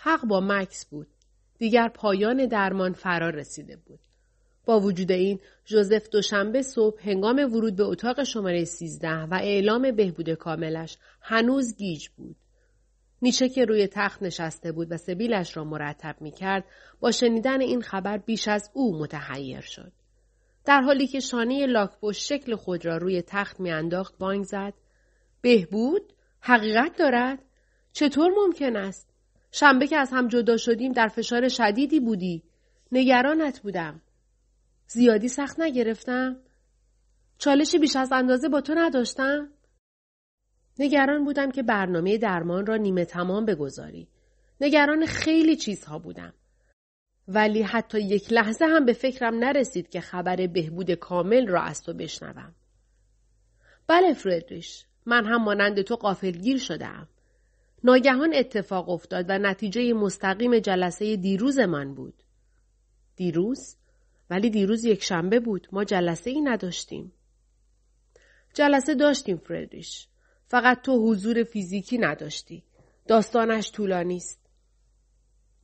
حق با مکس بود. دیگر پایان درمان فرار رسیده بود. با وجود این جوزف دوشنبه صبح هنگام ورود به اتاق شماره 13 و اعلام بهبود کاملش هنوز گیج بود. نیچه که روی تخت نشسته بود و سبیلش را مرتب می کرد با شنیدن این خبر بیش از او متحیر شد. در حالی که شانه لاکپشت شکل خود را روی تخت میانداخت بانگ زد بهبود حقیقت دارد چطور ممکن است شنبه که از هم جدا شدیم در فشار شدیدی بودی. نگرانت بودم. زیادی سخت نگرفتم. چالشی بیش از اندازه با تو نداشتم. نگران بودم که برنامه درمان را نیمه تمام بگذاری. نگران خیلی چیزها بودم. ولی حتی یک لحظه هم به فکرم نرسید که خبر بهبود کامل را از تو بشنوم. بله فردریش، من هم مانند تو قافلگیر شدم. ناگهان اتفاق افتاد و نتیجه مستقیم جلسه دیروز من بود. دیروز؟ ولی دیروز یک شنبه بود. ما جلسه ای نداشتیم. جلسه داشتیم فردریش. فقط تو حضور فیزیکی نداشتی. داستانش طولانی است.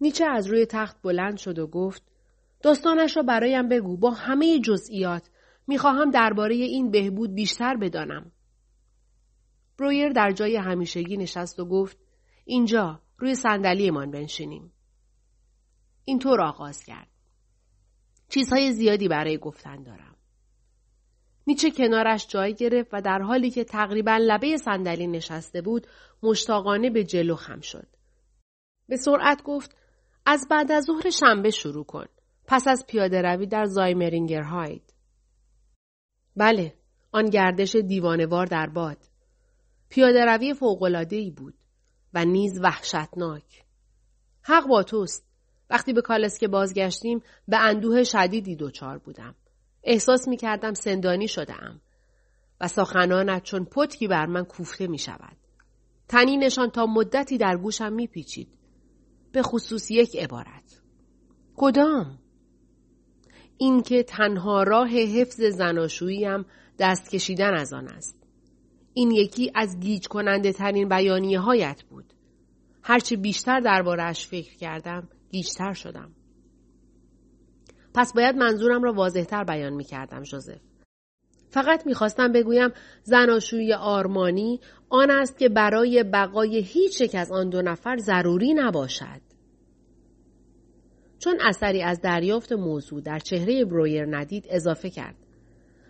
نیچه از روی تخت بلند شد و گفت داستانش را برایم بگو با همه جزئیات می‌خواهم درباره این بهبود بیشتر بدانم. برویر در جای همیشگی نشست و گفت اینجا روی صندلیمان بنشینیم. اینطور آغاز کرد. چیزهای زیادی برای گفتن دارم. نیچه کنارش جای گرفت و در حالی که تقریبا لبه صندلی نشسته بود مشتاقانه به جلو خم شد. به سرعت گفت از بعد از ظهر شنبه شروع کن. پس از پیاده روی در زایمرینگر هاید. بله، آن گردش دیوانوار در باد. پیاده روی ای بود و نیز وحشتناک. حق با توست. وقتی به کالسکه بازگشتیم به اندوه شدیدی دچار بودم. احساس می کردم سندانی شده و سخنانت چون پتکی بر من کوفته می شود. تنینشان تا مدتی در گوشم می پیچید. به خصوص یک عبارت. کدام؟ اینکه تنها راه حفظ زناشوییم دست کشیدن از آن است. این یکی از گیج کننده ترین بیانیه هایت بود. هرچه بیشتر دربارهش فکر کردم گیجتر شدم. پس باید منظورم را واضحتر بیان می کردم جوزف. فقط می‌خواستم بگویم زناشویی آرمانی آن است که برای بقای هیچ یک از آن دو نفر ضروری نباشد. چون اثری از دریافت موضوع در چهره برویر ندید اضافه کرد.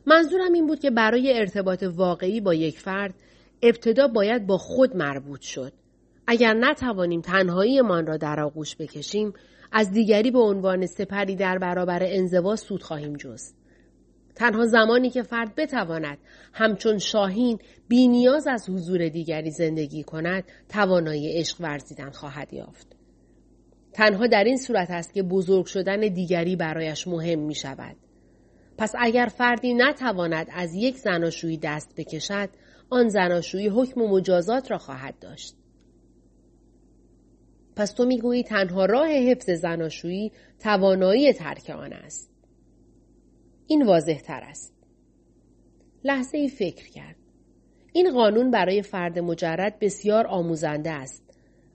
منظورم این بود که برای ارتباط واقعی با یک فرد ابتدا باید با خود مربوط شد. اگر نتوانیم تنهاییمان را در آغوش بکشیم از دیگری به عنوان سپری در برابر انزوا سود خواهیم جست. تنها زمانی که فرد بتواند همچون شاهین بی نیاز از حضور دیگری زندگی کند توانایی عشق ورزیدن خواهد یافت. تنها در این صورت است که بزرگ شدن دیگری برایش مهم می شود. پس اگر فردی نتواند از یک زناشویی دست بکشد آن زناشویی حکم و مجازات را خواهد داشت. پس تو می‌گویی تنها راه حفظ زناشویی توانایی ترک آن است. این واضح تر است. لحظه ای فکر کرد. این قانون برای فرد مجرد بسیار آموزنده است.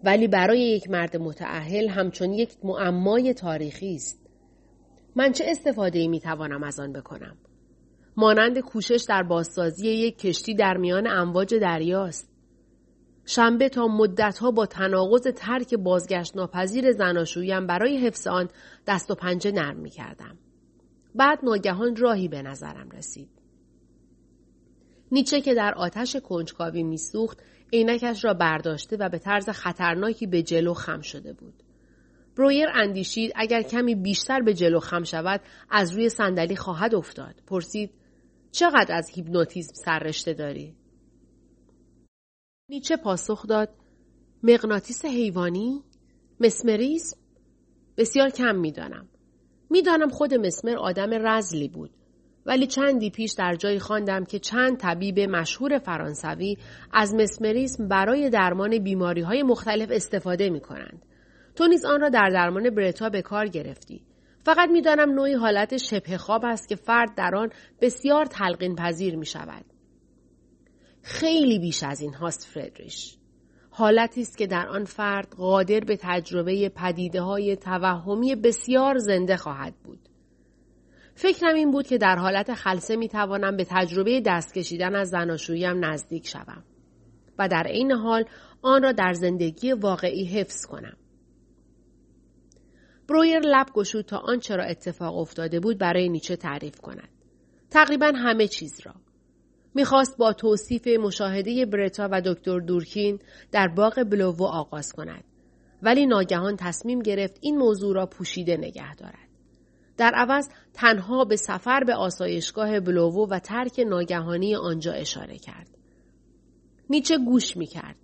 ولی برای یک مرد متعهل همچون یک معمای تاریخی است. من چه استفاده ای می توانم از آن بکنم؟ مانند کوشش در بازسازی یک کشتی در میان امواج دریاست. شنبه تا مدتها با تناقض ترک بازگشت ناپذیر زناشویم برای حفظ آن دست و پنجه نرم می کردم. بعد ناگهان راهی به نظرم رسید. نیچه که در آتش کنجکاوی میسوخت عینکش را برداشته و به طرز خطرناکی به جلو خم شده بود. برویر اندیشید اگر کمی بیشتر به جلو خم شود از روی صندلی خواهد افتاد. پرسید چقدر از هیپنوتیزم سررشته داری؟ نیچه پاسخ داد مغناطیس حیوانی؟ مسمریزم؟ بسیار کم می‌دانم. می‌دانم خود مسمر آدم رزلی بود. ولی چندی پیش در جایی خواندم که چند طبیب مشهور فرانسوی از مسمریسم برای درمان بیماری های مختلف استفاده می کنند. تو نیز آن را در درمان برتا به کار گرفتی. فقط می‌دانم نوعی حالت شبه خواب است که فرد در آن بسیار تلقین پذیر می شود. خیلی بیش از این هاست فردریش. حالتی است که در آن فرد قادر به تجربه پدیده های توهمی بسیار زنده خواهد بود. فکرم این بود که در حالت خلصه می توانم به تجربه دست کشیدن از زناشوییم نزدیک شوم و در عین حال آن را در زندگی واقعی حفظ کنم. برویر لب گشود تا آنچه را اتفاق افتاده بود برای نیچه تعریف کند. تقریبا همه چیز را. می‌خواست با توصیف مشاهده برتا و دکتر دورکین در باغ بلوو آغاز کند. ولی ناگهان تصمیم گرفت این موضوع را پوشیده نگه دارد. در عوض تنها به سفر به آسایشگاه بلوو و ترک ناگهانی آنجا اشاره کرد. نیچه گوش می کرد.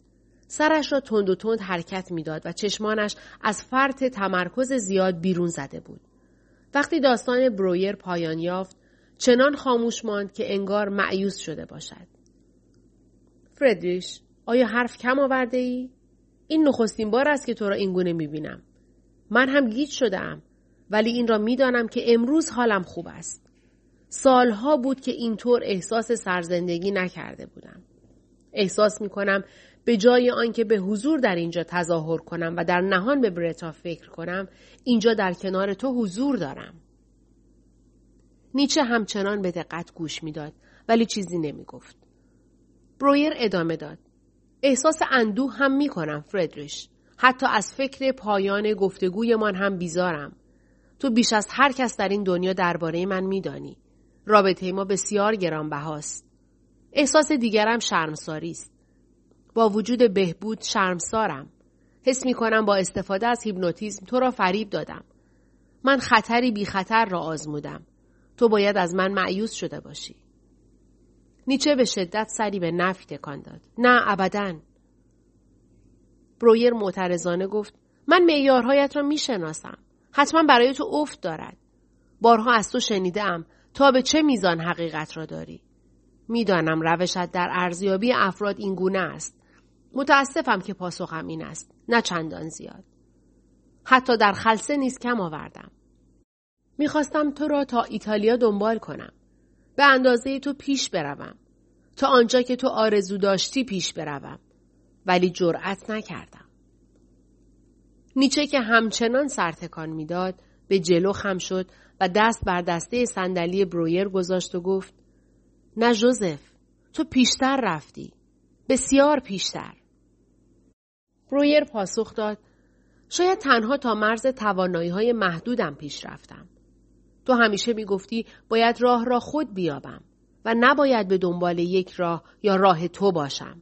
سرش را تند و تند حرکت می‌داد و چشمانش از فرط تمرکز زیاد بیرون زده بود. وقتی داستان برویر پایان یافت، چنان خاموش ماند که انگار معیوس شده باشد. فردریش، آیا حرف کم آورده ای؟ این نخستین بار است که تو را اینگونه می بینم. من هم گیج شده ولی این را می‌دانم که امروز حالم خوب است. سالها بود که اینطور احساس سرزندگی نکرده بودم. احساس می کنم به جای آنکه به حضور در اینجا تظاهر کنم و در نهان به برتا فکر کنم اینجا در کنار تو حضور دارم. نیچه همچنان به دقت گوش می‌داد ولی چیزی نمی گفت. برویر ادامه داد. احساس اندوه هم می کنم فردریش. حتی از فکر پایان گفتگویمان هم بیزارم. تو بیش از هر کس در این دنیا درباره من میدانی. رابطه ما بسیار گرانبهاست. احساس دیگرم شرمساری است. با وجود بهبود شرمسارم. حس می کنم با استفاده از هیپنوتیزم تو را فریب دادم. من خطری بی خطر را آزمودم. تو باید از من معیوس شده باشی. نیچه به شدت سری به نفی تکان داد. نه ابدا. برویر معترضانه گفت من معیارهایت را می‌شناسم. حتما برای تو افت دارد. بارها از تو شنیدم تا به چه میزان حقیقت را داری. می‌دانم روشت در ارزیابی افراد این گونه است. متاسفم که پاسخم این است. نه چندان زیاد. حتی در خلصه نیز کم آوردم. می‌خواستم تو را تا ایتالیا دنبال کنم. به اندازه تو پیش بروم. تا آنجا که تو آرزو داشتی پیش بروم. ولی جرأت نکردم. نیچه که همچنان سرتکان می‌داد به جلو خم شد و دست بر دسته صندلی برویر گذاشت و گفت نه جوزف تو پیشتر رفتی بسیار پیشتر برویر پاسخ داد. شاید تنها تا مرز توانایی های محدودم پیش رفتم. تو همیشه می‌گفتی باید راه را خود بیابم و نباید به دنبال یک راه یا راه تو باشم.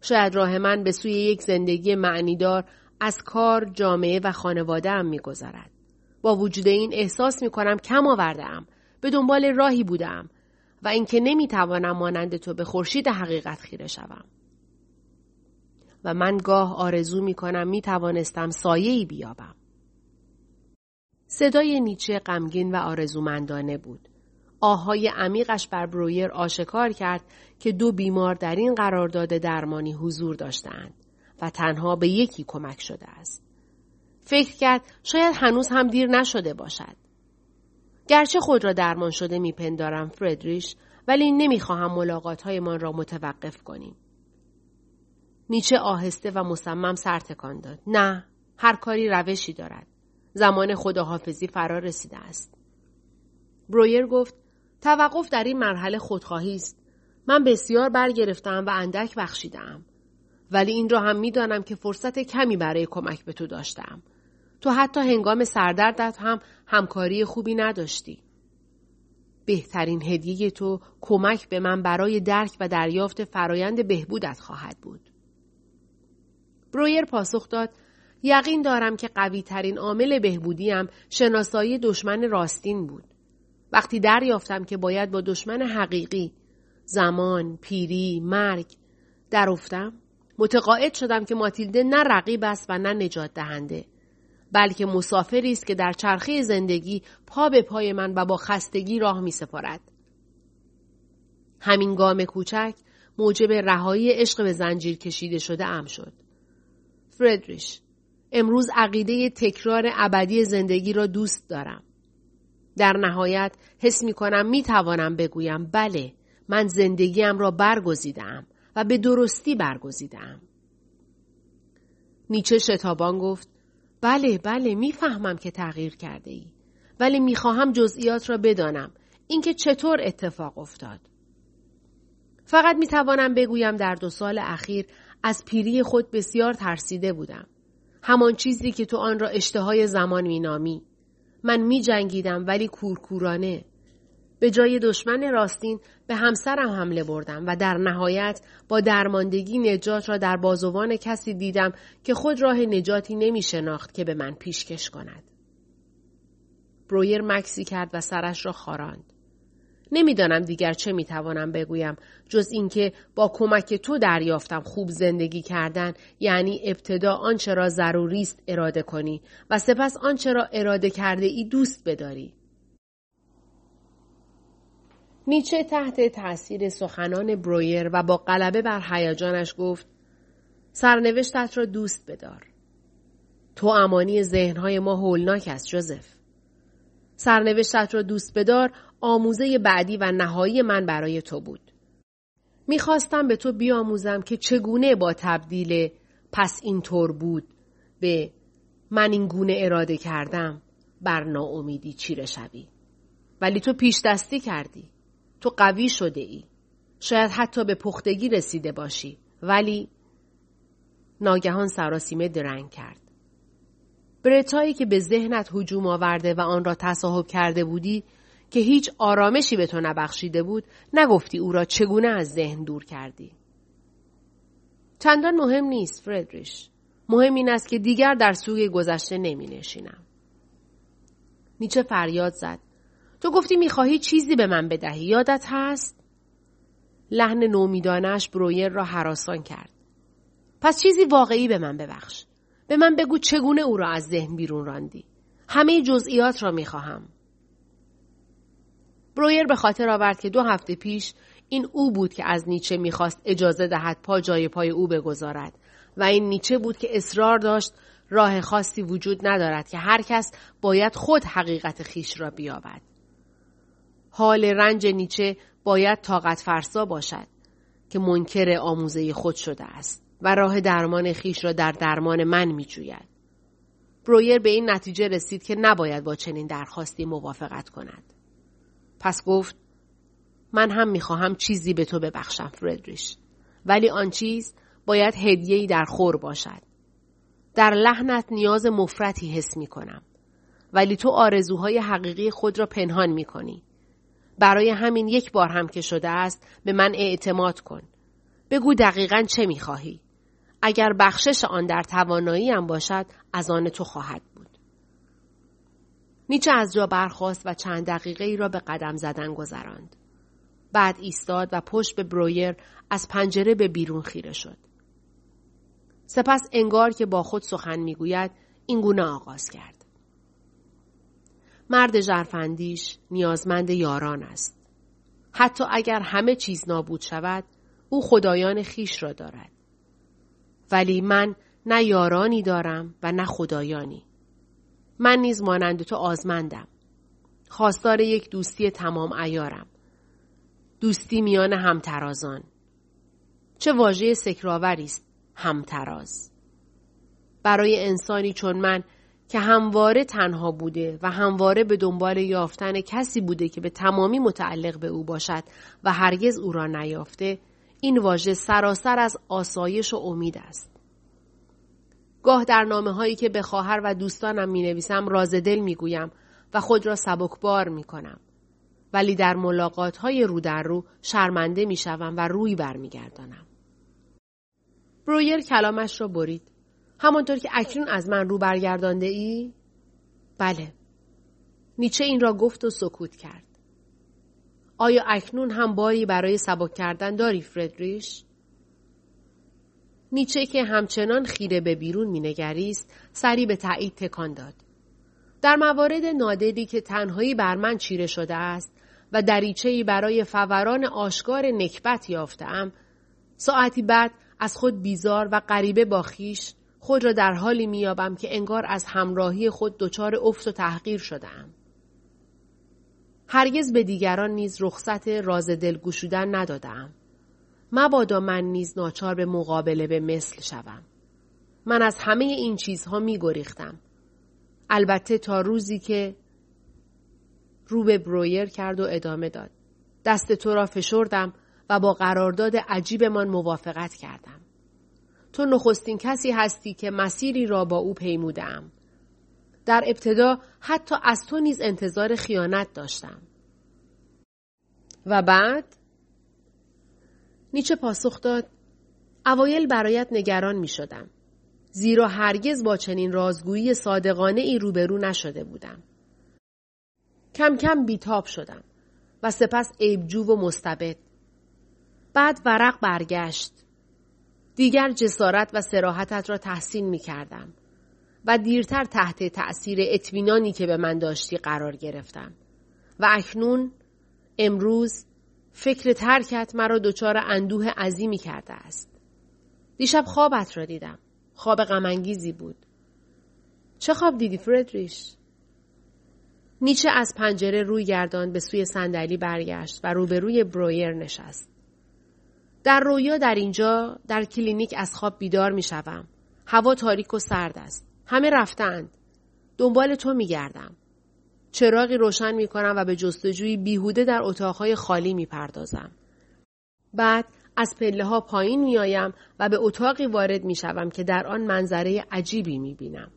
شاید راه من به سوی یک زندگی معنیدار از کار جامعه و خانواده هم میگذرد. با وجود این احساس می کنم کم آورده ام به دنبال راهی بودم و اینکه نمی‌توانم مانند تو به خورشید حقیقت خیره شوم. و من گاه آرزو می کنم می توانستم سایه بیابم. صدای نیچه غمگین و آرزومندانه بود. آهای عمیقش بر برویر آشکار کرد که دو بیمار در این قرارداد درمانی حضور داشتند و تنها به یکی کمک شده است. فکر کرد شاید هنوز هم دیر نشده باشد. گرچه خود را درمان شده میپندارم فردریش ولی نمی‌خواهم ملاقات من را متوقف کنیم. نیچه آهسته و مصمم سرتکان داد. نه، هر کاری روشی دارد. زمان خداحافظی فرا رسیده است. برویر گفت توقف در این مرحله خودخواهی است. من بسیار برگرفتم و اندک بخشیدم. ولی این را هم می‌دانم که فرصت کمی برای کمک به تو داشتم. تو حتی هنگام سردردت هم همکاری خوبی نداشتی. بهترین هدیه تو کمک به من برای درک و دریافت فرایند بهبودت خواهد بود. برویر پاسخ داد یقین دارم که قوی ترین عامل بهبودیم شناسایی دشمن راستین بود. وقتی دریافتم که باید با دشمن حقیقی زمان، پیری، مرگ درافتم متقاعد شدم که ماتیلده نه رقیب است و نه نجات دهنده بلکه مسافری است که در چرخه زندگی پا به پای من و با خستگی راه می سپارد. همین گام کوچک موجب رهایی عشق به زنجیر کشیده شده ام شد. فردریش امروز عقیده تکرار ابدی زندگی را دوست دارم. در نهایت حس می کنم می توانم بگویم بله من زندگیم را برگزیدم و به درستی برگزیدم. نیچه شتابان گفت بله بله می‌فهمم که تغییر کرده ای. ولی می‌خواهم جزئیات را بدانم. اینکه چطور اتفاق افتاد. فقط می‌توانم بگویم در دو سال اخیر از پیری خود بسیار ترسیده بودم. همان چیزی که تو آن را اشتهای زمان مینامی. من می جنگیدم ولی کورکورانه. به جای دشمن راستین به همسرم حمله بردم و در نهایت با درماندگی نجات را در بازوان کسی دیدم که خود راه نجاتی نمی شناخت که به من پیشکش کند. برویر مکسی کرد و سرش را خاراند. نمی‌دانم دیگر چه می‌توانم بگویم جز اینکه با کمک تو دریافتم خوب زندگی کردن یعنی ابتدا آنچه را ضروری است اراده کنی و سپس آنچه را اراده کرده ای دوست بداری. نیچه تحت تاثیر سخنان برویر و با غلبه بر هیجانش گفت سرنوشتت را دوست بدار. تو امانی ذهنهای ما هولناک است جوزف. سرنوشتت را دوست بدار آموزه بعدی و نهایی من برای تو بود. می‌خواستم به تو بیاموزم که چگونه با تبدیل پس اینطور بود به من این گونه اراده کردم بر ناامیدی چیره شوی. ولی تو پیش دستی کردی. تو قوی شده ای. شاید حتی به پختگی رسیده باشی. ولی ناگهان سراسیمه درنگ کرد. برتایی که به ذهنت هجوم آورده و آن را تصاحب کرده بودی که هیچ آرامشی به تو نبخشیده بود نگفتی او را چگونه از ذهن دور کردی. چندان مهم نیست فردریش. مهم این است که دیگر در سوی گذشته نمی نشینم. نیچه فریاد زد. تو گفتی می‌خواهی چیزی به من بدهی یادت هست؟ لحن نومیدانش برویر را حراسان کرد. پس چیزی واقعی به من ببخش. به من بگو چگونه او را از ذهن بیرون راندی. همه جزئیات را می‌خواهم. برویر به خاطر آورد که دو هفته پیش این او بود که از نیچه می‌خواست اجازه دهد پا جای پای او بگذارد و این نیچه بود که اصرار داشت راه خاصی وجود ندارد که هر کس باید خود حقیقت خیش را بیابد. حال رنج نیچه باید طاقت فرسا باشد که منکر آموزه خود شده است و راه درمان خیش را در درمان من می جوید. برویر به این نتیجه رسید که نباید با چنین درخواستی موافقت کند. پس گفت من هم می‌خواهم چیزی به تو ببخشم فردریش ولی آن چیز باید هدیه‌ای در خور باشد در لحنت نیاز مفرتی حس می کنم. ولی تو آرزوهای حقیقی خود را پنهان می کنی. برای همین یک بار هم که شده است به من اعتماد کن. بگو دقیقا چه می خواهی. اگر بخشش آن در توانایی هم باشد از آن تو خواهد نیچه از جا برخواست و چند دقیقه ای را به قدم زدن گذراند. بعد ایستاد و پشت به برویر از پنجره به بیرون خیره شد. سپس انگار که با خود سخن می‌گوید این گونه آغاز کرد. مرد جرفندیش نیازمند یاران است. حتی اگر همه چیز نابود شود او خدایان خیش را دارد. ولی من نه یارانی دارم و نه خدایانی. من نیز مانند تو آزمندم. خواستار یک دوستی تمام ایارم. دوستی میان همترازان. چه واژه سکراوری است همتراز. برای انسانی چون من که همواره تنها بوده و همواره به دنبال یافتن کسی بوده که به تمامی متعلق به او باشد و هرگز او را نیافته این واژه سراسر از آسایش و امید است. گاه در نامه هایی که به خواهر و دوستانم می نویسم راز دل می گویم و خود را سبکبار می کنم. ولی در ملاقات های رو در رو شرمنده می شوم و روی برمیگردانم. برویر کلامش را برید. همانطور که اکنون از من رو برگردانده ای؟ بله. نیچه این را گفت و سکوت کرد. آیا اکنون هم باری برای سبک کردن داری فردریش؟ نیچه که همچنان خیره به بیرون مینگریست سری به تایید تکان داد. در موارد نادری که تنهایی بر من چیره شده است و دریچهی برای فوران آشکار نکبت یافتم ساعتی بعد از خود بیزار و غریبه با خیش خود را در حالی میابم که انگار از همراهی خود دچار افت و تحقیر شدهام. هرگز به دیگران نیز رخصت راز دل گشودن ندادم. مبادا من نیز ناچار به مقابله به مثل شوم. من از همه این چیزها می گریختم. البته تا روزی که رو به برویر کرد و ادامه داد. دست تو را فشردم و با قرارداد عجیبمان موافقت کردم. تو نخستین کسی هستی که مسیری را با او پیمودم. در ابتدا حتی از تو نیز انتظار خیانت داشتم. و بعد؟ نیچه پاسخ داد اوایل برایت نگران می شدم. زیرا هرگز با چنین رازگویی صادقانه ای روبرو نشده بودم. کم کم بیتاب شدم و سپس عیبجو و مستبد. بعد ورق برگشت. دیگر جسارت و سراحتت را تحسین می کردم و دیرتر تحت تأثیر اطمینانی که به من داشتی قرار گرفتم. و اکنون امروز فکر ترکت مرا دچار اندوه عظیمی کرده است. دیشب خوابت را دیدم. خواب غمانگیزی بود. چه خواب دیدی فردریش؟ نیچه از پنجره روی گرداند به سوی صندلی برگشت و روبروی برویر نشست. در رویا در اینجا در کلینیک از خواب بیدار می شوم. هوا تاریک و سرد است. همه رفتند. دنبال تو می گردم. چراغی روشن می کنم و به جستجوی بیهوده در اتاقهای خالی می پردازم. بعد از پله ها پایین می آیم و به اتاقی وارد می شوم که در آن منظره عجیبی می بینم.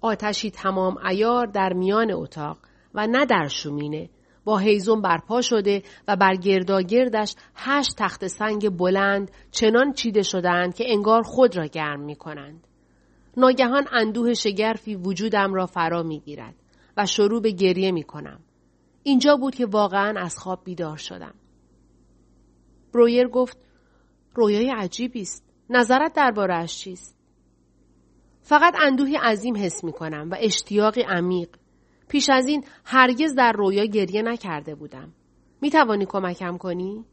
آتشی تمام ایار در میان اتاق و نه در شومینه با هیزم برپا شده و بر گرداگردش هشت تخت سنگ بلند چنان چیده شدند که انگار خود را گرم می کنند. ناگهان اندوه شگرفی وجودم را فرا می گیرد و شروع به گریه می کنم. اینجا بود که واقعا از خواب بیدار شدم. برویر گفت رویای عجیبی است. نظرت دربارهاش چیست؟ فقط اندوهی عظیم حس می کنم و اشتیاقی عمیق. پیش از این هرگز در رویا گریه نکرده بودم. می توانی کمکم کنی؟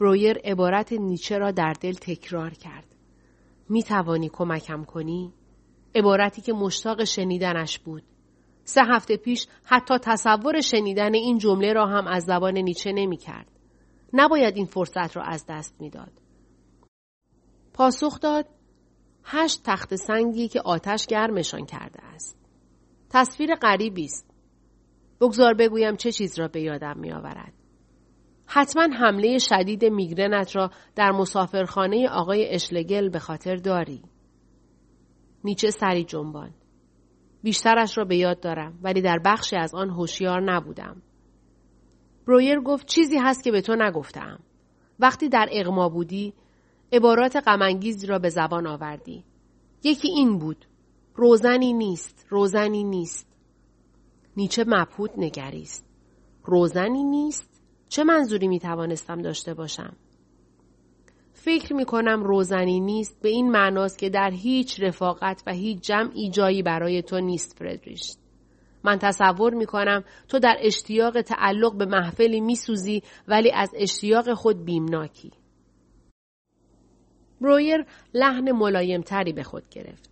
برویر عبارت نیچه را در دل تکرار کرد. می توانی کمکم کنی؟ عبارتی که مشتاق شنیدنش بود. سه هفته پیش حتی تصور شنیدن این جمله را هم از زبان نیچه نمی کرد. نباید این فرصت را از دست می‌داد. پاسخ داد هشت تخت سنگی که آتش گرمشان کرده است. تصویر غریبی است. بگذار بگویم چه چیز را به یادم می آورد. حتما حمله شدید میگرنت را در مسافرخانه آقای اشلگل به خاطر داری. نیچه سری جنبان. بیشترش را به یاد دارم ولی در بخشی از آن هوشیار نبودم. برویر گفت چیزی هست که به تو نگفتم. وقتی در اغما بودی عبارات غمانگیزی را به زبان آوردی. یکی این بود. روزنی نیست. روزنی نیست. نیچه مبهوت نگریست. روزنی نیست؟ چه منظوری می توانستم داشته باشم؟ فکر می کنم روزنی نیست به این معناست که در هیچ رفاقت و هیچ جمعی جایی برای تو نیست فردریش. من تصور می کنم تو در اشتیاق تعلق به محفلی می سوزی ولی از اشتیاق خود بیمناکی. برویر لحن ملایمتری به خود گرفت.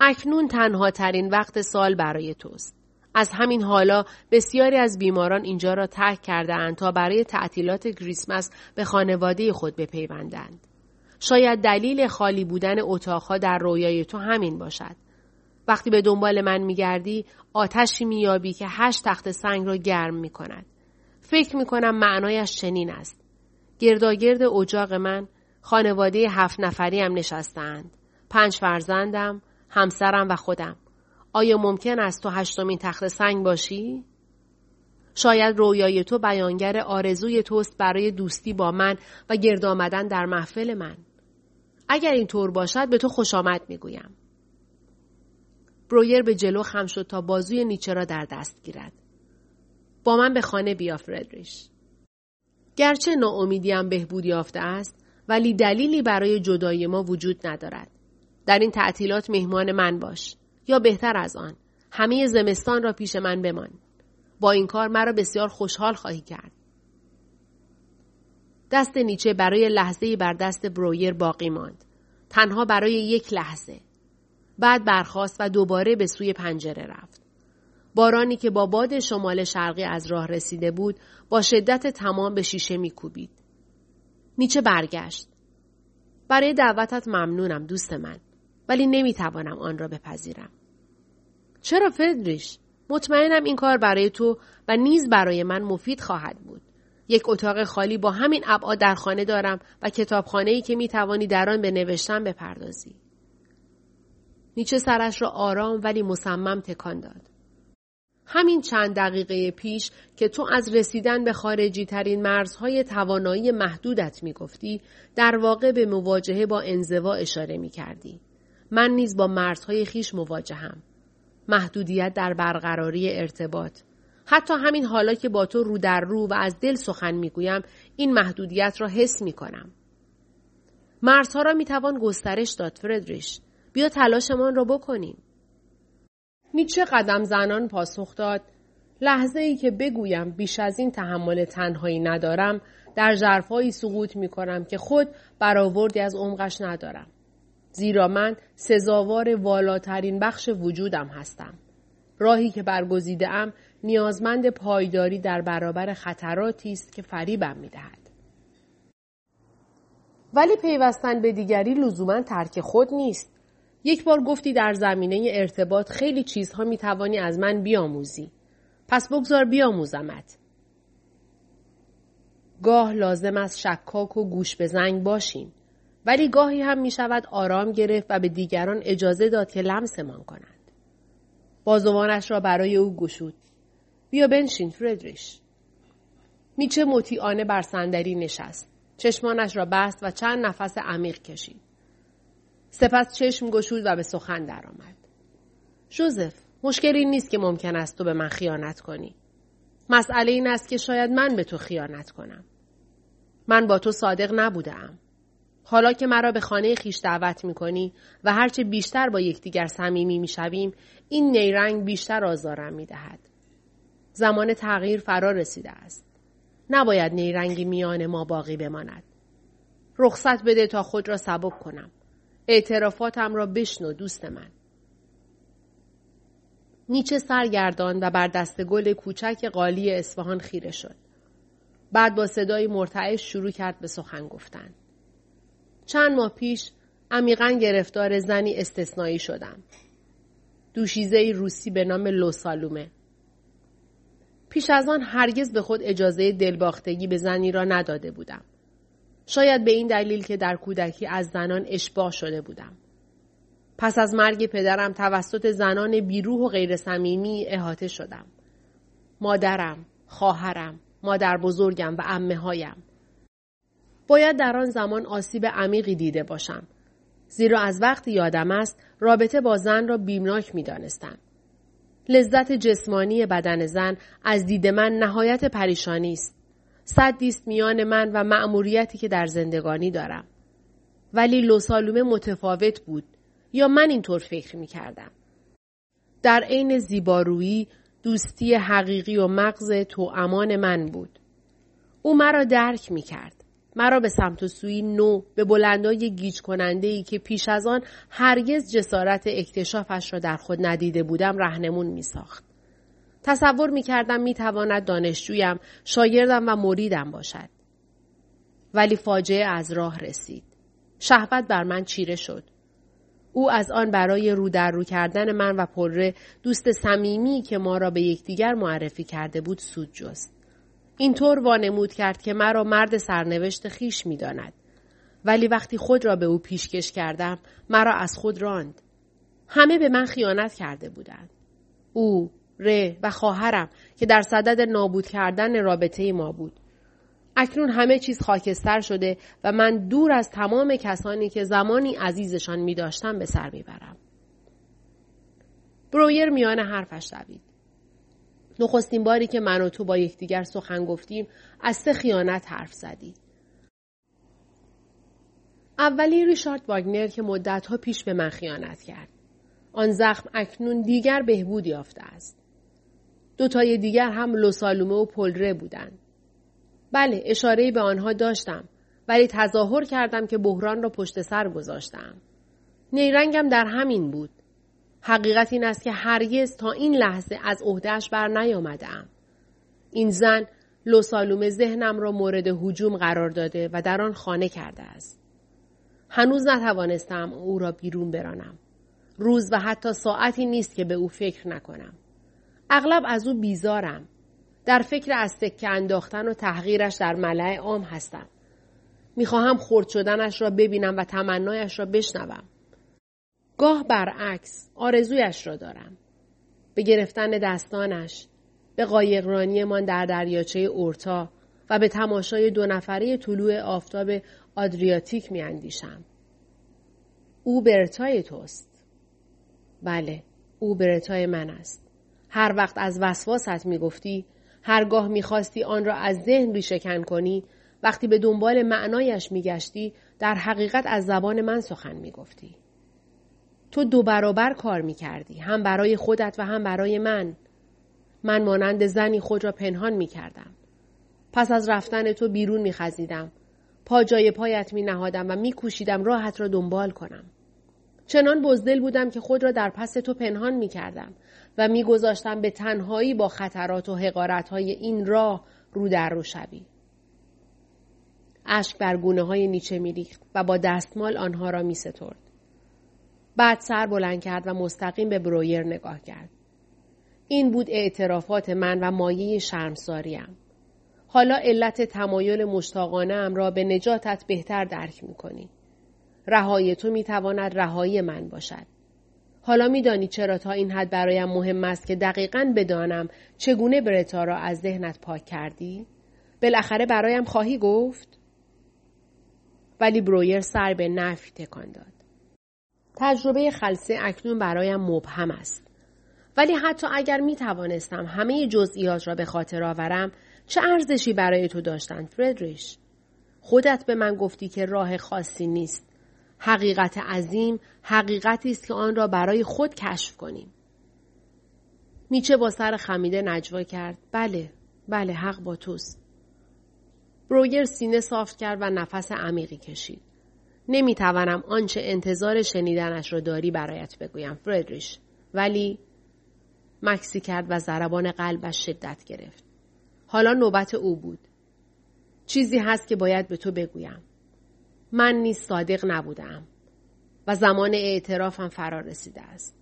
اکنون تنها ترین وقت سال برای توست. از همین حالا بسیاری از بیماران اینجا را ترک کرده تا برای تعطیلات کریسمس به خانواده خود بپیوندند. شاید دلیل خالی بودن اتاقها در رویای تو همین باشد. وقتی به دنبال من میگردی آتشی میابی که هشت تخت سنگ را گرم می کند. فکر می کنم معنایش چنین است. گرداگرد اجاق من خانواده هفت نفری هم نشستند. پنج فرزندم، همسرم و خودم. آیا ممکن است تو هشتمین تخت سنگ باشی؟ شاید رویای تو بیانگر آرزوی توست برای دوستی با من و گرد آمدن در محفل من. اگر این طور باشد به تو خوش آمد می‌گویم. برویر به جلو خم شد تا بازوی نیچه را در دست گیرد. با من به خانه بیا فردریش. گرچه ناامیدیم بهبود یافته است ولی دلیلی برای جدای ما وجود ندارد. در این تعطیلات مهمان من باش یا بهتر از آن همه زمستان را پیش من بمان. با این کار مرا بسیار خوشحال خواهی کرد. دست نیچه برای لحظه بر دست برویر باقی ماند. تنها برای یک لحظه. بعد برخاست و دوباره به سوی پنجره رفت. بارانی که با باد شمال شرقی از راه رسیده بود با شدت تمام به شیشه میکوبید. نیچه برگشت. برای دعوتت ممنونم دوست من ولی نمی‌توانم آن را بپذیرم. چرا فدریش؟ مطمئنم این کار برای تو و نیز برای من مفید خواهد بود. یک اتاق خالی با همین ابعاد در خانه دارم و کتابخانه ای که می توانی در آن به نوشتن بپردازی. نیچه سرش را آرام ولی مصمم تکان داد. همین چند دقیقه پیش که تو از رسیدن به خارجی ترین مرزهای توانایی محدودت می گفتی، در واقع به مواجهه با انزوا اشاره می کردی. من نیز با مرزهای خیش مواجهم. محدودیت در برقراری ارتباط. حتی همین حالا که با تو رو در رو و از دل سخن می‌گویم این محدودیت را حس می کنم. مرزها را می توان گسترش داد فردریش. بیا تلاشمان را بکنیم. نیچه قدم زنان پاسخ داد لحظه ای که بگویم بیش از این تحمل تنهایی ندارم در جرفهایی سقوط می کنم که خود برآوردی از عمقش ندارم. زیرا من سزاوار والاترین بخش وجودم هستم. راهی که برگزیده ام نیازمند پایداری در برابر خطراتی است که فریبم می دهد. ولی پیوستن به دیگری لزوما ترک خود نیست. یک بار گفتی در زمینه ارتباط خیلی چیزها می توانی از من بیاموزی. پس بگذار بیاموزمت. گاه لازم است شکاک و گوش به زنگ باشیم. ولی گاهی هم می شود آرام گرفت و به دیگران اجازه داد که لمسمان کنند. بازوانش را برای او گشود. بیا بنشین فردریش. میچه مطیعانه بر صندلی نشست. چشمانش را بست و چند نفس عمیق کشید. سپس چشم گشود و به سخن درآمد. جوزف، مشکلی نیست که ممکن است تو به من خیانت کنی. مسئله این است که شاید من به تو خیانت کنم. من با تو صادق نبودم. حالا که مرا به خانه خیش دعوت می کنی و هرچه بیشتر با یکدیگر صمیمی می شویم این نیرنگ بیشتر آزارم می دهد. زمان تغییر فرا رسیده است. نباید نیرنگی میان ما باقی بماند. رخصت بده تا خود را سبک کنم. اعترافاتم را بشنو دوست من. نیچه سرگردان و بر دست گل کوچک قالی اصفهان خیره شد. بعد با صدای مرتعش شروع کرد به سخن گفتن. چند ماه پیش عمیقا گرفتار زنی استثنایی شدم. دوشیزه روسی به نام لوسالومه. پیش از آن هرگز به خود اجازه دلباختگی به زنی را نداده بودم. شاید به این دلیل که در کودکی از زنان اشباه شده بودم. پس از مرگ پدرم توسط زنان بیروح و غیر صمیمی احاطه شدم. مادرم، خواهرم، مادر بزرگم و امه هایم. باید در آن زمان آسیب عمیقی دیده باشم. زیرا از وقتی یادم است رابطه با زن را بیمناک می دانستم. لذت جسمانی بدن زن از دید من نهایت پریشانی است. صدی است میان من و مأموریتی که در زندگانی دارم. ولی لوسالومه متفاوت بود یا من اینطور فکر می کردم. در عین زیبارویی دوستی حقیقی و مغز تو امان من بود. او مرا درک می کرد. مرا به سمت و سوی نو به بلندای گیج کننده ای که پیش از آن هرگز جسارت اکتشافش را در خود ندیده بودم رهنمون می ساخت. تصور می کردم می تواند دانشجویم، شاگردم و مریدم باشد. ولی فاجعه از راه رسید. شهوت بر من چیره شد. او از آن برای رو در رو کردن من و پره دوست صمیمی که ما را به یکدیگر معرفی کرده بود سود جست. اینطور وانمود کرد که مرا مرد سرنوشت خیش می داند. ولی وقتی خود را به او پیشکش کردم مرا از خود راند. همه به من خیانت کرده بودند. او، ره و خواهرم که در صدد نابود کردن رابطه ما بود. اکنون همه چیز خاکستر شده و من دور از تمام کسانی که زمانی عزیزشان می داشتم به سر می برم. برویر میان حرفش دوید. نخستین باری که من و تو با یکدیگر سخن گفتیم از سه خیانت حرف زدی. اولی ریشارد واگنر که مدتها پیش به من خیانت کرد. آن زخم اکنون دیگر بهبود یافته است. دوتای دیگر هم لوسالومه و پلره بودند. بله اشاره به آنها داشتم ولی تظاهر کردم که بحران را پشت سر گذاشتم. نیرنگم در همین بود. حقیقت این است که هرگز تا این لحظه از عهدهش بر نیامدم. این زن لوسالوم ذهنم را مورد حجوم قرار داده و در آن خانه کرده است. هنوز نتوانستم او را بیرون برانم. روز و حتی ساعتی نیست که به او فکر نکنم. اغلب از او بیزارم. در فکر از سکه انداختن و تحقیرش در ملع عام هستم. می‌خواهم خرد شدنش را ببینم و تمنایش را بشنوم. گاه برعکس آرزویش را دارم. به گرفتن دستانش، به قایقرانیمان در دریاچه اورتا و به تماشای دو نفره طلوع آفتاب آدریاتیک می اندیشم. او برتای توست. بله، او برتای من است. هر وقت از وسواست می گفتی، هرگاه می خواستی آن را از ذهن ریشکن کنی، وقتی به دنبال معنایش می گشتی، در حقیقت از زبان من سخن می گفتی. تو دو برابر کار می کردی. هم برای خودت و هم برای من. من مانند زنی خود را پنهان می کردم. پس از رفتن تو بیرون می خزیدم. پا جای پایت می نهادم و می کوشیدم راحت را دنبال کنم. چنان بزدل بودم که خود را در پس تو پنهان می کردم و می گذاشتم به تنهایی با خطرات و حقارت های این راه رو در رو شوی. اشک بر گونه های نیچه می ریخت و با دستمال آنها را می سترد. بعد سر بلند کرد و مستقیم به برویر نگاه کرد. این بود اعترافات من و مایه شرمساریم. حالا علت تمایل مشتاقانه را به نجاتت بهتر درک می‌کنی. رهایی تو می‌تواند رهایی من باشد. حالا میدانی چرا تا این حد برایم مهم است که دقیقا بدانم چگونه برتا را از ذهنت پاک کردی؟ بالاخره برایم خواهی گفت؟ ولی برویر سر به نفی تکان داد. تجربه خلصه اکنون برایم مبهم است. ولی حتی اگر می توانستم همه جزئیات را به خاطر آورم چه ارزشی برای تو داشتند فردریش؟ خودت به من گفتی که راه خاصی نیست. حقیقت عظیم حقیقتی است که آن را برای خود کشف کنیم. نیچه با سر خمیده نجوا کرد. بله، بله حق با توست. بروگر سینه صاف کرد و نفس عمیقی کشید. نمی‌توانم آنچه انتظار شنیدنش را داری برایت بگویم فردریش. ولی مکسی کرد و ضربان قلبش شدت گرفت. حالا نوبت او بود. چیزی هست که باید به تو بگویم. من نیز صادق نبودم و زمان اعترافم فرا رسیده است.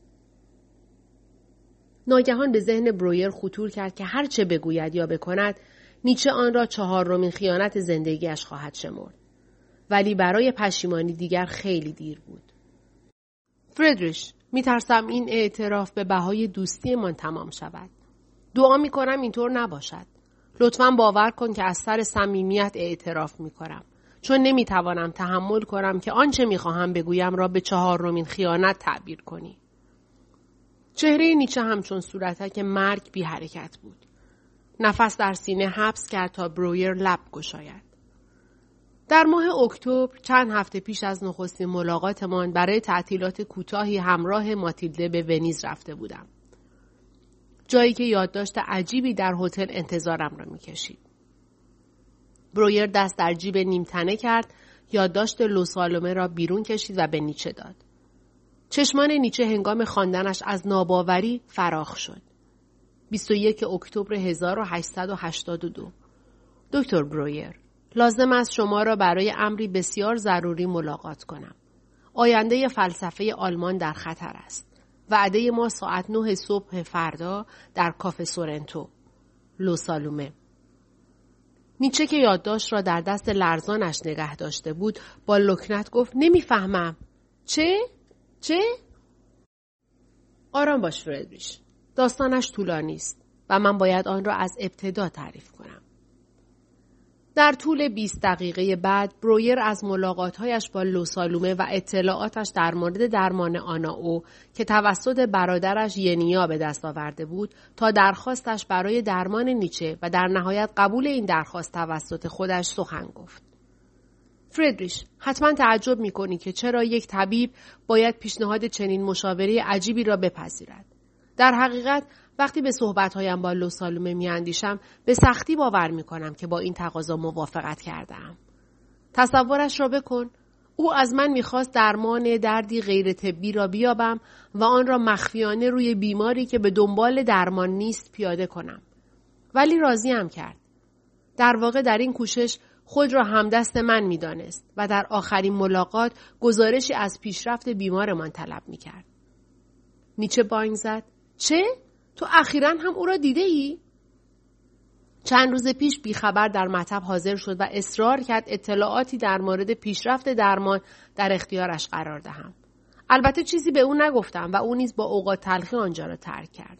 ناگهان به ذهن برویر خطور کرد که هر چه بگوید یا بکند نیچه آن را چهارمین خیانت زندگیش خواهد شمرد. ولی برای پشیمانی دیگر خیلی دیر بود. فردریش میترسم این اعتراف به بهای دوستیمان تمام شود. دعا می‌کنم اینطور نباشد. لطفا باور کن که از سر صمیمیت اعتراف می‌کنم. چون نمی‌توانم تحمل کنم که آنچه می‌خواهم بگویم را به چهار رومین خیانت تعبیر کنی. چهره نیچه همچون صورتک مرگ بی حرکت بود. نفس در سینه حبس کرد تا برویر لب گشاید. در ماه اکتبر چند هفته پیش از نخستین ملاقاتمان برای تعطیلات کوتاهی همراه ماتیلده به ونیز رفته بودم. جایی که یادداشت عجیبی در هتل انتظارم را می‌کشید. برویر دست در جیب نیمتنه کرد، یادداشت لوسالومه را بیرون کشید و به نیچه داد. چشمان نیچه هنگام خواندنش از ناباوری فراخ شد. 21 اکتبر 1882 دکتر برویر لازم است شما را برای امری بسیار ضروری ملاقات کنم. آینده فلسفه آلمان در خطر است. وعده ما ساعت نه صبح فردا در کافه سورنتو. لوسالومه. نیچه که یادداشت را در دست لرزانش نگه داشته بود با لکنت گفت نمی‌فهمم. چه؟ چه؟ آرام باش فردریش. داستانش طولانی است و من باید آن را از ابتدا تعریف کنم. در طول 20 دقیقه بعد برویر از ملاقاتهایش با لوسالومه و اطلاعاتش در مورد درمان او که توسط برادرش ینیا به دست آورده بود تا درخواستش برای درمان نیچه و در نهایت قبول این درخواست توسط خودش سخن گفت. فردریش حتما تعجب می کنی که چرا یک طبیب باید پیشنهاد چنین مشاوره عجیبی را بپذیرد. در حقیقت وقتی به صحبتهایم با لوسالومه میاندیشم به سختی باور می‌کنم که با این تقاضا موافقت کردم. تصورش را بکن او از من می‌خواست درمان دردی غیر طبی را بیابم و آن را مخفیانه روی بیماری که به دنبال درمان نیست پیاده کنم. ولی راضیم کرد. در واقع در این کوشش خود را همدست من می‌دانست و در آخرین ملاقات گزارشی از پیشرفت بیمارمان طلب می کرد. نیچه بانگ زد. چه؟ تو اخیرا هم او را دیده ای؟ چند روز پیش بیخبر در مطب حاضر شد و اصرار کرد اطلاعاتی در مورد پیشرفت درمان در اختیارش قرار دهم. البته چیزی به او نگفتم و او نیز با اوقات تلخی آنجا را ترک کرد.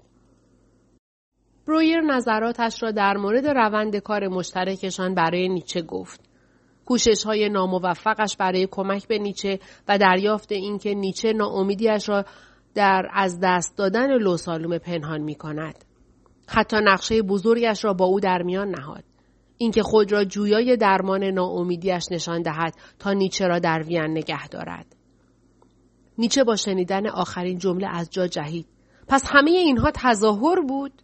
برویر نظراتش را در مورد روند کار مشترکشان برای نیچه گفت. کوشش های ناموفقش برای کمک به نیچه و دریافت اینکه نیچه ناامیدیش را در از دست دادن لوسالوم پنهان می کند. حتی نقشه بزرگش را با او در میان نهاد. اینکه خود را جویای درمان ناامیدیش نشان دهد تا نیچه را در وین نگه دارد. نیچه با شنیدن آخرین جمله از جا جهید. پس همه اینها تظاهر بود؟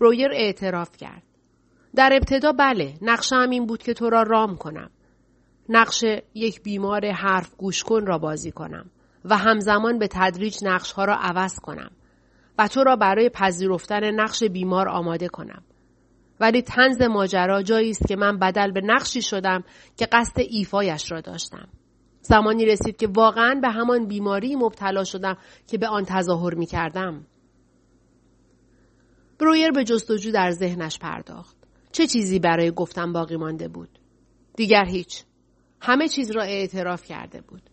برویر اعتراف کرد. در ابتدا بله، نقشه هم این بود که تو را رام کنم. نقش یک بیمار حرف گوش کن را بازی کنم و همزمان به تدریج نقشها را عوض کنم و تو را برای پذیرفتن نقش بیمار آماده کنم. ولی تنز ماجرا جایی است که من بدل به نقشی شدم که قصد ایفایش را داشتم. زمانی رسید که واقعا به همان بیماری مبتلا شدم که به آن تظاهر می کردم. برویر به جستجو در ذهنش پرداخت. چه چیزی برای گفتن باقی مانده بود؟ دیگر هیچ. همه چیز را اعتراف کرده بود.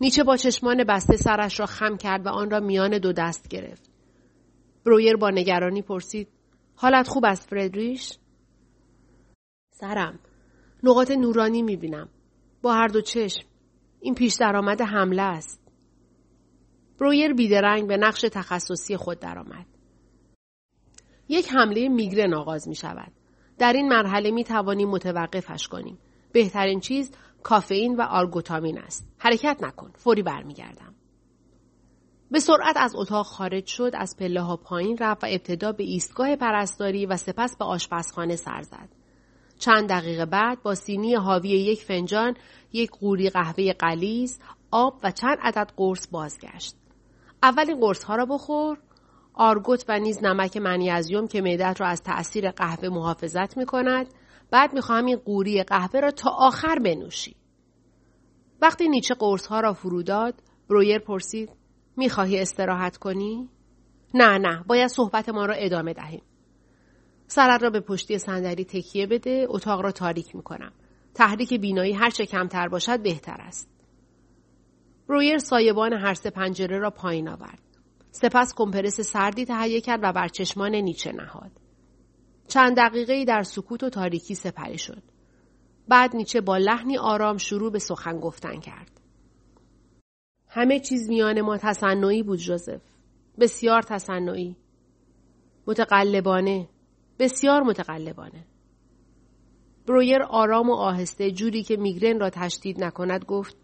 نیچه با چشمان بسته سرش را خم کرد و آن را میان دو دست گرفت. برویر با نگرانی پرسید حالت خوب است فردریش؟ سرم. نقاط نورانی می‌بینم. با هر دو چشم. این پیش درآمد حمله است. برویر بیدرنگ به نقش تخصصی خود درآمد. یک حمله میگرن آغاز می شود. در این مرحله می توانیم متوقفش کنیم. بهترین چیز کافئین و آرگوتامین است. حرکت نکن. فوری برمیگردم. به سرعت از اتاق خارج شد از پله ها پایین رفت و ابتدا به ایستگاه پرستاری و سپس به آشپزخانه سر زد. چند دقیقه بعد با سینی حاوی یک فنجان، یک قوری قهوه قلیز، آب و چند عدد قرص بازگشت. اولین قرص ها را بخور، آرگوت و نیز نمک منیزیم که معدت را از تأثیر قهوه محافظت می کند. بعد می‌خواهم این قوری قهوه را تا آخر بنوشی. وقتی نیچه قرص ها را فرو داد، برویر پرسید می‌خواهی استراحت کنی؟ نه نه باید صحبت ما را ادامه دهیم. سرت را به پشتی صندلی تکیه بده اتاق را تاریک می‌کنم. تحریک بینایی هرچه کمتر باشد بهتر است. رویر سایبان هر سه پنجره را پایین آورد. سپس کمپرس سردی تهیه کرد و بر چشمان نیچه نهاد. چند دقیقه در سکوت و تاریکی سپری شد. بعد نیچه با لحنی آرام شروع به سخن گفتن کرد. همه چیز میان ما تصنعی بود جوزف. بسیار تصنعی. متقلبانه. بسیار متقلبانه. برویر آرام و آهسته جوری که میگرن را تشدید نکند گفت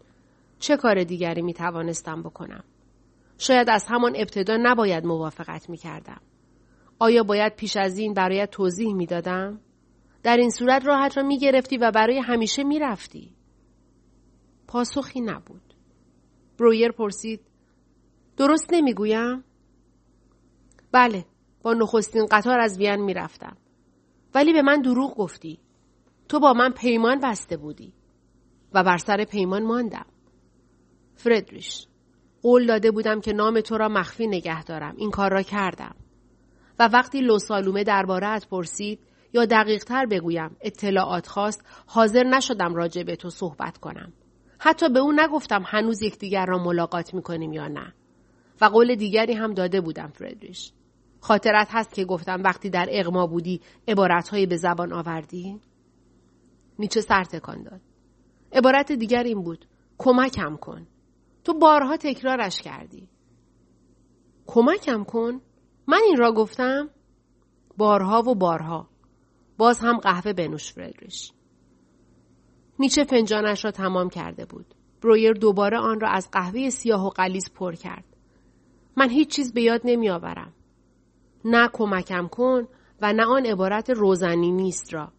چه کار دیگری می توانستم بکنم؟ شاید از همان ابتدا نباید موافقت می کردم. آیا باید پیش از این برایت توضیح می دادم؟ در این صورت راحت را می گرفتی و برای همیشه می رفتی. پاسخی نبود. برویر پرسید درست نمی‌گویم؟ بله با نخستین قطار از وین می‌رفتم ولی به من دروغ گفتی تو با من پیمان بسته بودی و بر سر پیمان ماندم فردریش قول داده بودم که نام تو را مخفی نگه دارم این کار را کردم و وقتی لوسالومه دربارهت پرسید یا دقیق تر بگویم اطلاعات خواست حاضر نشدم راجع به تو صحبت کنم حتی به او نگفتم هنوز یکدیگر را ملاقات می‌کنیم یا نه و قول دیگری هم داده بودم فردریش خاطرت هست که گفتم وقتی در اغما بودی عبارتهایی به زبان آوردی؟ نیچه سر تکان داد. عبارت دیگر این بود. کمکم کن. تو بارها تکرارش کردی. کمکم کن؟ من این را گفتم؟ بارها و بارها. باز هم قهوه بنوش فردریش. نیچه فنجانش را تمام کرده بود. برویر دوباره آن را از قهوه سیاه و قلیز پر کرد. من هیچ چیز به یاد نمی آورم. نه کمکم کن و نه آن عبارت روزنی نیست را.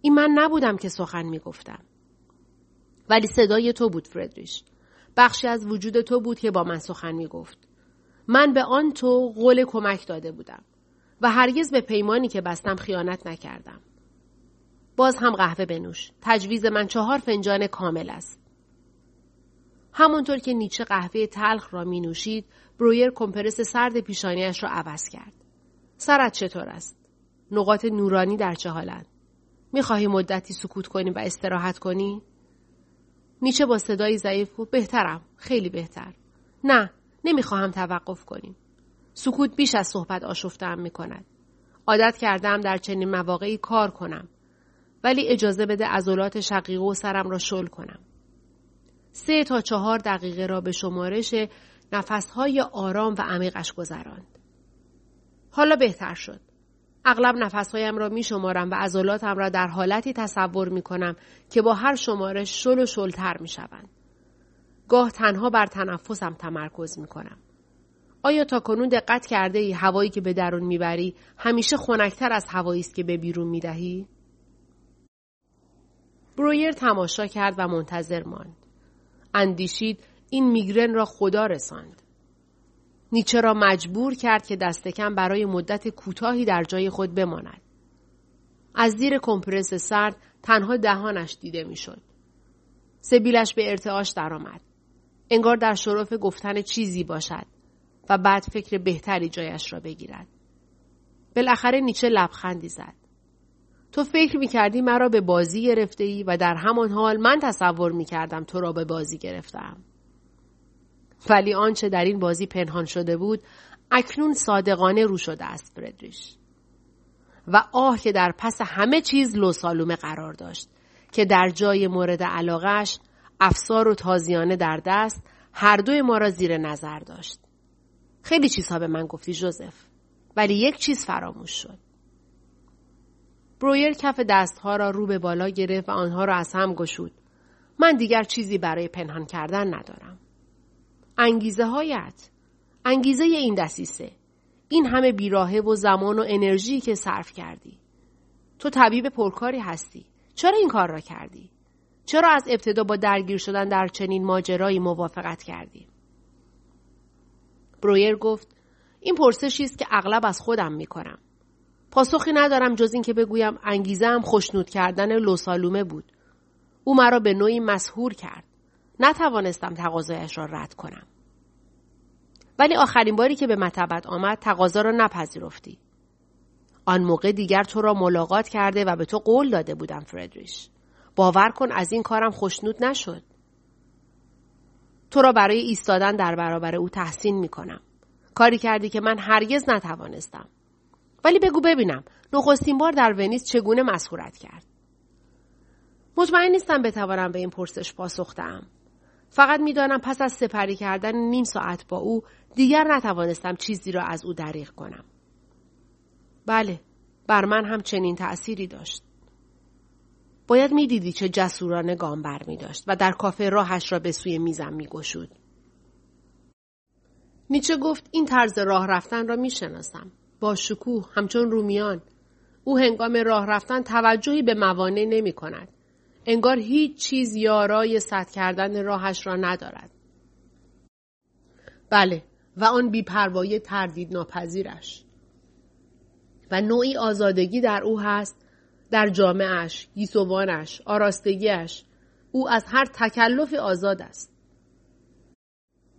این من نبودم که سخن می گفتم. ولی صدای تو بود فردریش. بخشی از وجود تو بود که با من سخن می گفت. من به آن تو قول کمک داده بودم و هرگز به پیمانی که بستم خیانت نکردم. باز هم قهوه بنوش. تجویز من چهار فنجان کامل است. همونطور که نیچه قهوه تلخ را می نوشید، برویر کمپرس سرد پیشانیش را عوض کرد. سرت چطور است؟ نقاط نورانی در چه حالند؟ می‌خواهی مدتی سکوت کنی و استراحت کنی؟ نیچه با صدایی ضعیف گفت بهترم خیلی بهتر نه نمی‌خواهم توقف کنیم سکوت بیش از صحبت آشفتم می کند. عادت کردم در چنین مواقعی کار کنم ولی اجازه بده عضلات شقیقه و سرم را شل کنم. سه تا چهار دقیقه را به شمارش نفسهای آرام و عمیقش گذراند. حالا بهتر شد. اغلب نفسهایم را می شمارم و عضلاتم را در حالتی تصور می کنم که با هر شمارش شل و شلتر می شوند. گاه تنها بر تنفسم تمرکز می کنم. آیا تا کنون دقت کرده ای هوایی که به درون می‌بری همیشه خنکتر از هوایی است که به بیرون می‌دهی؟ برویر تماشا کرد و منتظر ماند. اندیشید این میگرن را خدا رساند. نیچه را مجبور کرد که دست کم برای مدت کوتاهی در جای خود بماند. از زیر کمپرس سرد تنها دهانش دیده می‌شد. سبیلش به ارتعاش درآمد. انگار در شرف گفتن چیزی باشد و بعد فکر بهتری جایش را بگیرد. بالاخره نیچه لبخندی زد. تو فکر می‌کردی مرا به بازی گرفته ای و در همان حال من تصور می‌کردم تو را به بازی گرفتم. ولی آنچه در این بازی پنهان شده بود اکنون صادقانه رو شده است فردریش. و آه که در پس همه چیز لوسالومه قرار داشت که در جای مورد علاقش افسار و تازیانه در دست هر دوی ما را زیر نظر داشت. خیلی چیزها به من گفتی جوزف ولی یک چیز فراموش شد. برویر کف دستها را رو به بالا گرفت و آنها را از هم گشود. من دیگر چیزی برای پنهان کردن ندارم. انگیزه هایت. انگیزه این دسیسه. این همه بیراهه و زمان و انرژی که صرف کردی. تو طبیب پرکاری هستی. چرا این کار را کردی؟ چرا از ابتدا با درگیر شدن در چنین ماجرایی موافقت کردی؟ برویر گفت این پرسشی است که اغلب از خودم می کنم. پاسخی ندارم جز اینکه بگویم انگیزه هم خوشنود کردن لوسالومه بود. او مرا به نوعی مسهور کرد. نتوانستم تقاضایش را رد کنم. ولی آخرین باری که به مطبت آمد تقاضا را نپذیرفتی. آن موقع دیگر تو را ملاقات کرده و به تو قول داده بودم فردریش. باور کن از این کارم خوشنود نشد. تو را برای ایستادن در برابر او تحسین می کنم. کاری کردی که من هرگز نتوانستم. ولی بگو ببینم نخستین بار در ونیز چگونه مسخورت کرد. مطمئن نیستم بتوانم به این پرسش پاسخ دهم. فقط می‌دانم پس از سپری کردن نیم ساعت با او دیگر نتوانستم چیزی را از او دریغ کنم. بله، بر من هم چنین تأثیری داشت. باید می‌دیدی چه جسورانه گام بر می داشت و در کافه راهش را به سوی میزم می گشود. نیچه گفت این طرز راه رفتن را می شناسم. با شکوه همچون رومیان. او هنگام راه رفتن توجهی به موانع نمی کند. انگار هیچ چیز یارای سد کردن راهش را ندارد. بله و آن بیپروایی تردید ناپذیرش. و نوعی آزادگی در او هست در جامعش، گیسوانش، آراستگیش او از هر تکلف آزاد است.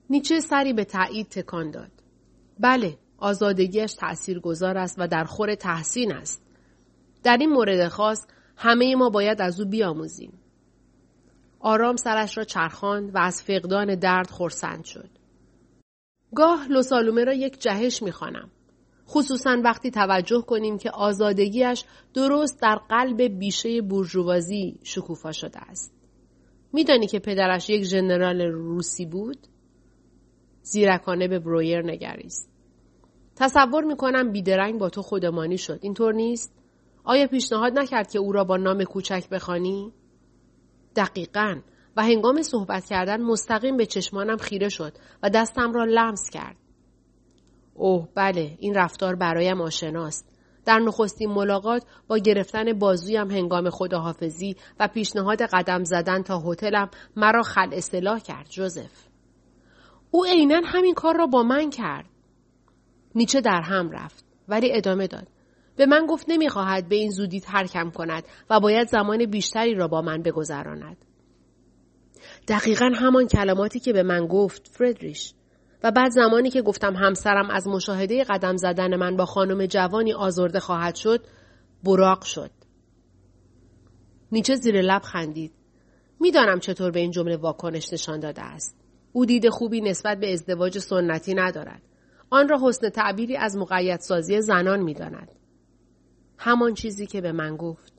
نیچه سری به تایید تکان داد. بله، آزادگیش تأثیر گذار است و در خور تحسین است. در این مورد خاص همه ما باید از او بیاموزیم. آرام سرش را چرخاند و از فقدان درد خورسند شد. گاه لوسالومه را یک جهش می‌خوانم. خصوصا وقتی توجه کنیم که آزادگیش درست در قلب بیشه بورژوازی شکوفا شده است. میدانی که پدرش یک ژنرال روسی بود؟ زیرکانه به برویر نگریست. تصور می‌کنم بیدرنگ با تو خودمانی شد. اینطور نیست؟ آیا پیشنهاد نکرد که او را با نام کوچک بخوانی؟ دقیقا و هنگام صحبت کردن مستقیم به چشمانم خیره شد و دستم را لمس کرد. اوه بله این رفتار برایم آشناست. در نخستین ملاقات با گرفتن بازویم هنگام خداحافظی و پیشنهاد قدم زدن تا هتلم مرا خل اصلاح کرد جوزف. او عینا همین کار را با من کرد. نیچه در هم رفت ولی ادامه داد. به من گفت نمی‌خواهد به این زودی ترکم کند و باید زمان بیشتری را با من بگذراند. دقیقا همان کلماتی که به من گفت فردریش و بعد زمانی که گفتم همسرم از مشاهده قدم زدن من با خانم جوانی آزرده خواهد شد براق شد. نیچه زیر لب خندید. می‌دانم چطور به این جمله واکنش نشان داده است. او دید خوبی نسبت به ازدواج سنتی ندارد. آن را حسن تعبیری از مقید سازی زنان می‌داند. همان چیزی که به من گفت.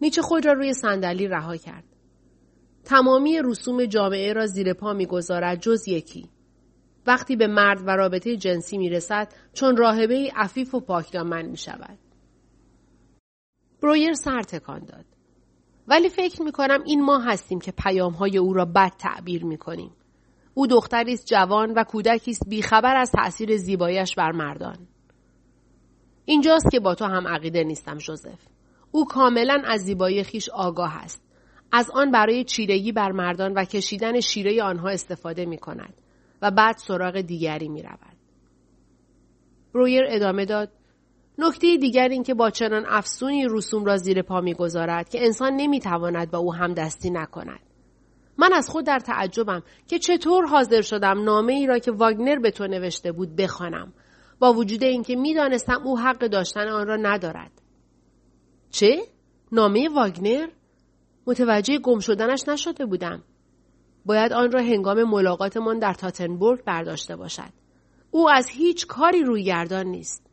نیچه خود را روی صندلی رها کرد. تمامی رسوم جامعه را زیر پا می‌گذارد جز یکی. وقتی به مرد و رابطه جنسی می رسد چون راهبه عفیف و پاکدامن می شود. برویر سر تکان داد. ولی فکر می کنم این ما هستیم که پیام های او را بد تعبیر می کنیم. او دختری است جوان و کودکی است بیخبر از تأثیر زیبایش بر مردان. اینجاست که با تو هم عقیده نیستم جوزف. او کاملا از زیبایی خیش آگاه است. از آن برای چیرگی بر مردان و کشیدن شیره آنها استفاده می کند و بعد سراغ دیگری می رود. برویر ادامه داد نکته دیگر این که با چنان افسونی رسوم را زیر پا می‌گذارد که انسان نمی‌تواند با او هم دستی نکند. من از خود در تعجبم که چطور حاضر شدم نامه ای را که واگنر به تو نوشته بود بخوانم با وجود اینکه می‌دانستم او حق داشتن آن را ندارد. چه؟ نامه واگنر؟ متوجه گم شدنش نشده بودم. باید آن را هنگام ملاقاتمان در تاتنبورگ برداشته باشد. او از هیچ کاری روی گردان نیست.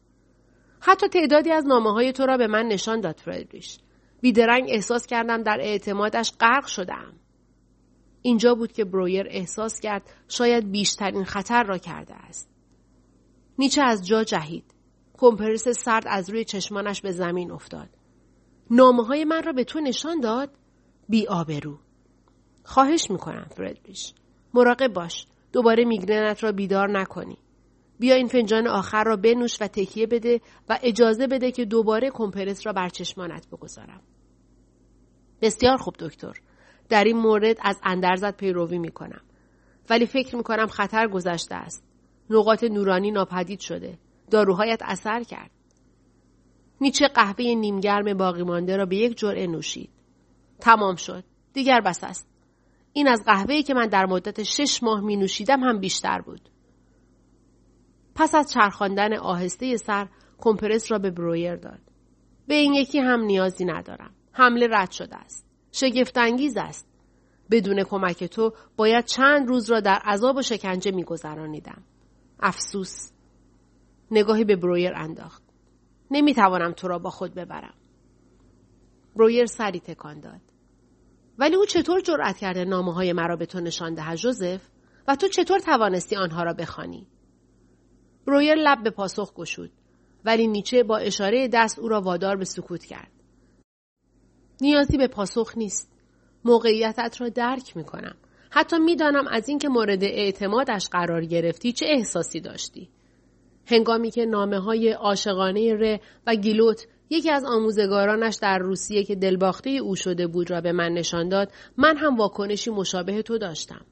حتی تعدادی از نامه های تو را به من نشان داد فردریش. بیدرنگ احساس کردم در اعتمادش غرق شدم. اینجا بود که برویر احساس کرد شاید بیشترین خطر را کرده است. نیچه از جا جهید. کمپرس سرد از روی چشمانش به زمین افتاد. نامه های من را به تو نشان داد؟ بی آبرو. خواهش می‌کنم فردریش. مراقب باش. دوباره میگرنت را بیدار نکنی. بیا این فنجان آخر را بنوش و تکیه بده و اجازه بده که دوباره کمپرس را بر چشمانت بگذارم. بسیار خوب دکتر. در این مورد از اندرزت پیروی می کنم. ولی فکر می کنم خطر گذشته است. نقاط نورانی ناپدید شده. داروهایت اثر کرد. نیچه قهوه نیمگرم باقی مانده را به یک جرعه نوشید. تمام شد. دیگر بس است. این از قهوه‌ای که من در مدت شش ماه می نوشیدم هم بیشتر بود. پس از چرخاندن آهسته سر کمپرس را به برویر داد. به این یکی هم نیازی ندارم. حمله رد شده است. شگفتانگیز است. بدون کمک تو باید چند روز را در عذاب و شکنجه میگذرانیدم. افسوس. نگاهی به برویر انداخت. نمی‌توانم تو را با خود ببرم. برویر سری تکان داد. ولی او چطور جرأت کرده نامه های مرا به تو نشان دهد جوزف و تو چطور توانستی آنها را بخوانی؟ برویر لب به پاسخ گشود ولی نیچه با اشاره دست او را وادار به سکوت کرد. نیازی به پاسخ نیست. موقعیتت را درک می کنم. حتی می‌دانم از اینکه مورد اعتمادش قرار گرفتی چه احساسی داشتی. هنگامی که نامه های عاشقانه ره و گیلوت یکی از آموزگارانش در روسیه که دلباخته او شده بود را به من نشان داد من هم واکنشی مشابه تو داشتم.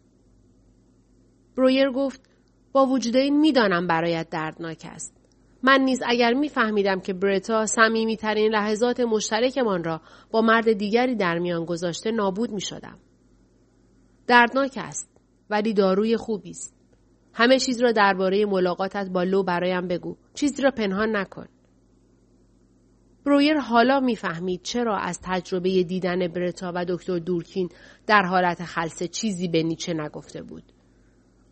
برویر گفت با وجود این می‌دانم برایت دردناک است. من نیز اگر میفهمیدم که برتا صمیمیترین لحظات مشترکمان را با مرد دیگری در میان گذاشته نابود می شدم. دردناک است ولی داروی خوبی است. همه چیز را درباره ملاقاتت با لو برایم بگو. چیزی را پنهان نکن. برویر حالا می‌فهمید چرا از تجربه دیدن برتا و دکتر دورکین در حالت خلصه چیزی به نیچه نگفته بود.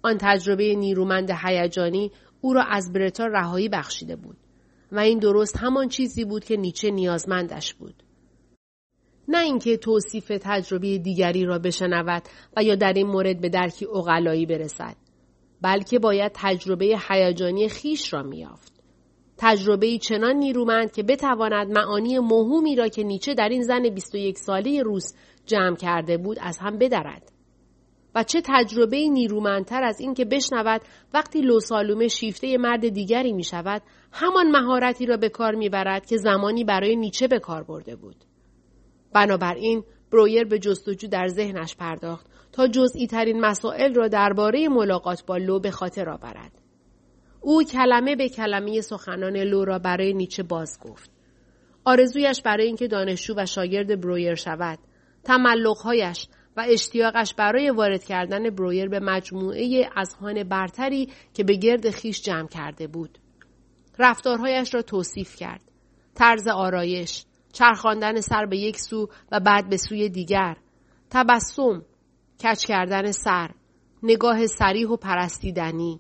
آن تجربه نیرومند هیجانی او را از برتا رهایی بخشیده بود و این درست همان چیزی بود که نیچه نیازمندش بود. نه اینکه توصیف تجربه دیگری را بشنود و یا در این مورد به درکی اقلایی برسد بلکه باید تجربه هیجانی خیش را میافت تجربه چنان نیرومند که بتواند معانی مهمی را که نیچه در این زن 21 ساله روس جمع کرده بود از هم بدرد. و چه تجربه نیرومندتر از این که بشنود وقتی لوسالومه شیفته مرد دیگری می شود همان مهارتی را به کار می برد که زمانی برای نیچه به کار برده بود. بنابراین برویر به جستجو در ذهنش پرداخت تا جزئی ترین مسائل را درباره ملاقات با لو به خاطر آورد. او کلمه به کلمه سخنان لورا برای نیچه باز گفت. آرزویش برای اینکه دانشجو و شاگرد برویر شود، تملقهایش و اشتیاقش برای وارد کردن برویر به مجموعه اذهان برتری که به گرد خیش جمع کرده بود. رفتارهایش را توصیف کرد. طرز آرایش، چرخاندن سر به یک سو و بعد به سوی دیگر، تبسم، کچ کردن سر، نگاه سریح و پرستیدنی،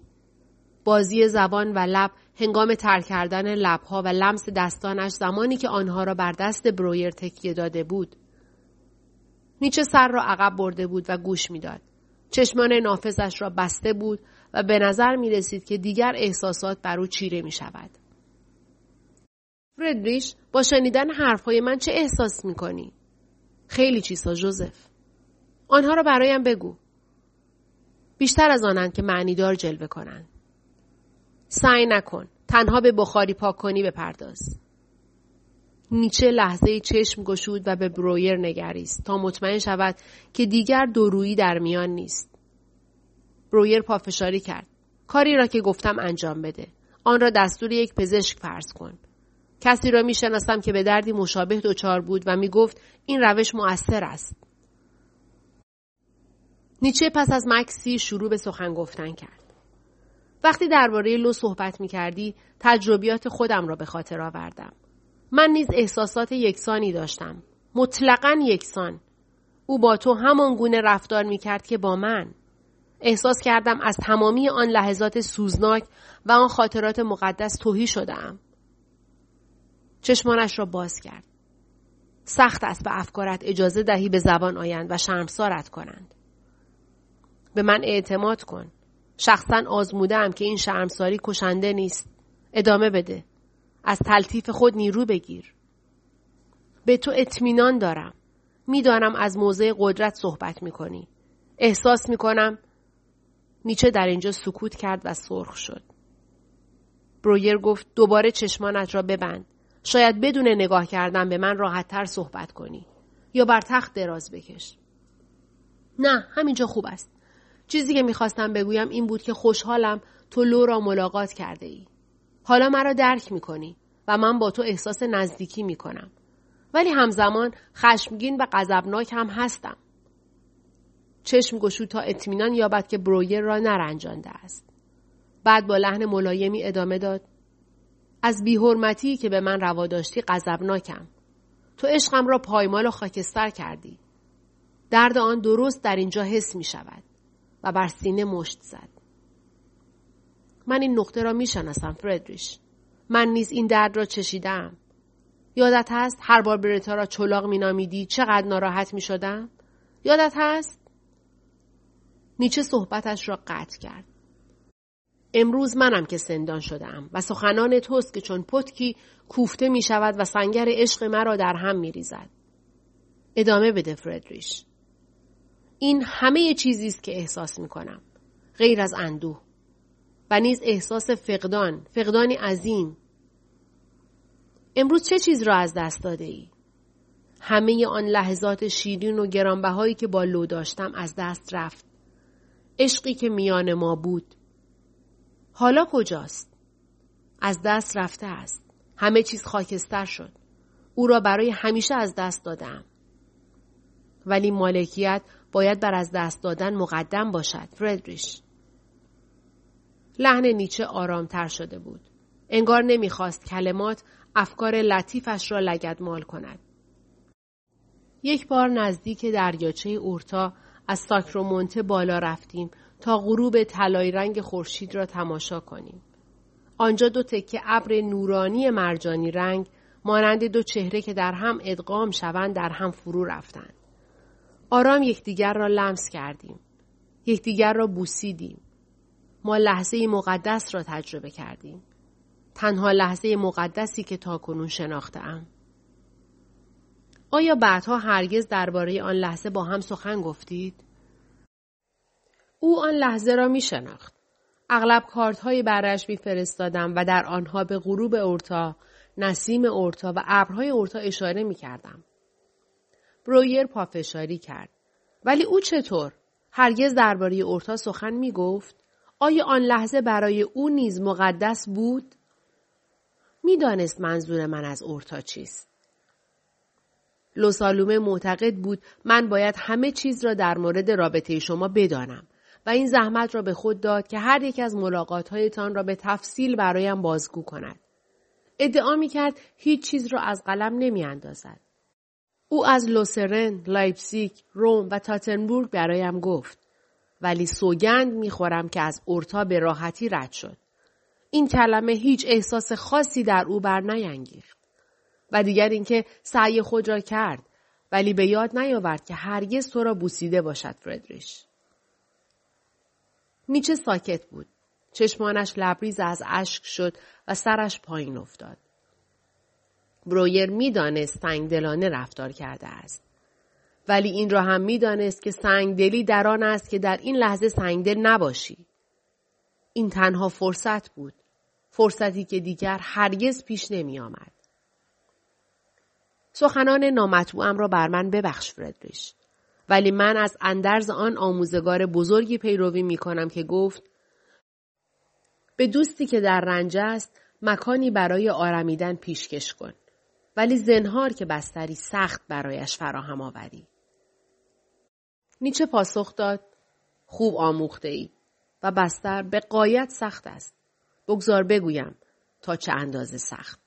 بازی زبان و لب هنگام تر کردن لبها و لمس دستانش زمانی که آنها را بر دست برویر تکیه داده بود. نیچه سر را عقب برده بود و گوش می‌داد. چشمان نافذش را بسته بود و به نظر می رسید که دیگر احساسات بر او چیره می شود. فردریش با شنیدن حرفهای من چه احساس می کنی؟ خیلی چیزها جوزف. آنها را برایم بگو. بیشتر از آنند که معنیدار جلوه کنند. سعی نکن. تنها به بخاری پاک کنی بپرداز. نیچه لحظه چشم گشود و به برویر نگریست تا مطمئن شود که دیگر دورویی در میان نیست. برویر پافشاری کرد. کاری را که گفتم انجام بده. آن را دستور یک پزشک فرض کن. کسی را می‌شناسم که به دردی مشابه دچار بود و می گفت این روش مؤثر است. نیچه پس از مکسی شروع به سخن گفتن کرد. وقتی درباره لو صحبت می کردی تجربیات خودم را به خاطر آوردم. من نیز احساسات یکسانی داشتم. مطلقا یکسان. او با تو همان گونه رفتار می کرد که با من. احساس کردم از تمامی آن لحظات سوزناک و آن خاطرات مقدس توهی شدم. چشمانش را باز کرد. سخت است به افکارت اجازه دهی به زبان آیند و شرمسارت کنند. به من اعتماد کن. شخصا آزمودم که این شرمساری کشنده نیست. ادامه بده. از تلطیف خود نیرو بگیر. به تو اطمینان دارم. می‌دانم از موضع قدرت صحبت می کنی. احساس می کنم نیچه در اینجا سکوت کرد و سرخ شد. برویر گفت دوباره چشمانت را ببند. شاید بدون نگاه کردن به من راحتتر صحبت کنی. یا بر تخت دراز بکش. نه همینجا خوب است. چیزی که می‌خواستم بگویم این بود که خوشحالم تو لو را ملاقات کرده ای. حالا مرا درک می‌کنی و من با تو احساس نزدیکی می‌کنم. ولی همزمان خشمگین و غضبناک هم هستم. چشم گشود تا اطمینان یابد که برویر را نرنجانده است. بعد با لحن ملایمی ادامه داد. از بیحرمتی که به من روا داشتی غضبناکم. تو عشقم را پایمال و خاکستر کردی. درد آن درست در اینجا حس می شود. و بر سینه مشت زد. من این نقطه را می‌شناسم فردریش. من نیز این درد را چشیدم. یادت هست هر بار برتا را چلاق مینامیدی چقدر ناراحت می شدم؟ یادت هست؟ نیچه صحبتش را قطع کرد. امروز منم که سندان شدم و سخنان توست که چون پتکی کوفته می شود و سنگر عشق مرا در هم می ریزد. ادامه بده فردریش. این همه چیزی است که احساس می کنم. غیر از اندوه. و نیز احساس فقدان، فقدانی عظیم. امروز چه چیز را از دست داده ای؟ همه آن لحظات شیرین و گرانبهایی که با لو داشتم از دست رفت. عشقی که میان ما بود. حالا کجاست؟ از دست رفته است. همه چیز خاکستر شد. او را برای همیشه از دست دادم. ولی مالکیت باید بر از دست دادن مقدم باشد. فردریش لحن نیچه آرامتر شده بود. انگار نمی‌خواست کلمات افکار لطیفش را مال کند. یک بار نزدیک دریاچه اورتا از ساکرومونته بالا رفتیم تا غروب طلایی رنگ خورشید را تماشا کنیم. آنجا دو تکه ابر نورانی مرجانی رنگ مانند دو چهره که در هم ادغام شوند در هم فرو رفتند. آرام یکدیگر را لمس کردیم. یکدیگر را بوسیدیم. ما لحظه مقدس را تجربه کردیم. تنها لحظه مقدسی که تاکنون شناختم. آیا بعدها هرگز درباره آن لحظه با هم سخن گفتید؟ او آن لحظه را می شناخت. اغلب کارت های برش می فرستادم و در آنها به غروب اورتا، نسیم اورتا و ابرهای اورتا اشاره می کردم. برویر پافشاری کرد. ولی او چطور؟ هرگز درباره اورتا سخن می گفت؟ آیا آن لحظه برای او نیز مقدس بود؟ می‌دانست منظور من از اورتا چیست. لوسالومه معتقد بود من باید همه چیز را در مورد رابطه شما بدانم و این زحمت را به خود داد که هر یک از ملاقاتهایتان را به تفصیل برایم بازگو کند. ادعا می کرد هیچ چیز را از قلم نمی اندازد. او از لوسرن، لایپزیگ، روم و تاتنبورگ برایم گفت. ولی سوگند می‌خورم که از اورتا به راحتی رد شد. این کلمه هیچ احساس خاصی در او بر نینگیخت. و دیگر اینکه سعی خود را کرد ولی به یاد نیاورد که هرگز تو را بوسیده باشد فردریش. نیچه ساکت بود. چشمانش لبریز از اشک شد و سرش پایین افتاد. برویر می‌دانست سنگدلانه رفتار کرده است. ولی این را هم می‌دانست که سنگدلی در آن است که در این لحظه سنگدل نباشی. این تنها فرصت بود. فرصتی که دیگر هرگز پیش نمی آمد. سخنان نامطبوعم را بر من ببخش فردریش. ولی من از اندرز آن آموزگار بزرگی پیروی می کنم که گفت به دوستی که در رنج است مکانی برای آرمیدن پیشکش کن. ولی زنهار که بستری سخت برایش فراهم آوری. نیچه پاسخ داد خوب آموخته ای و بستر به قایت سخت است. بگذار بگویم تا چه اندازه سخت.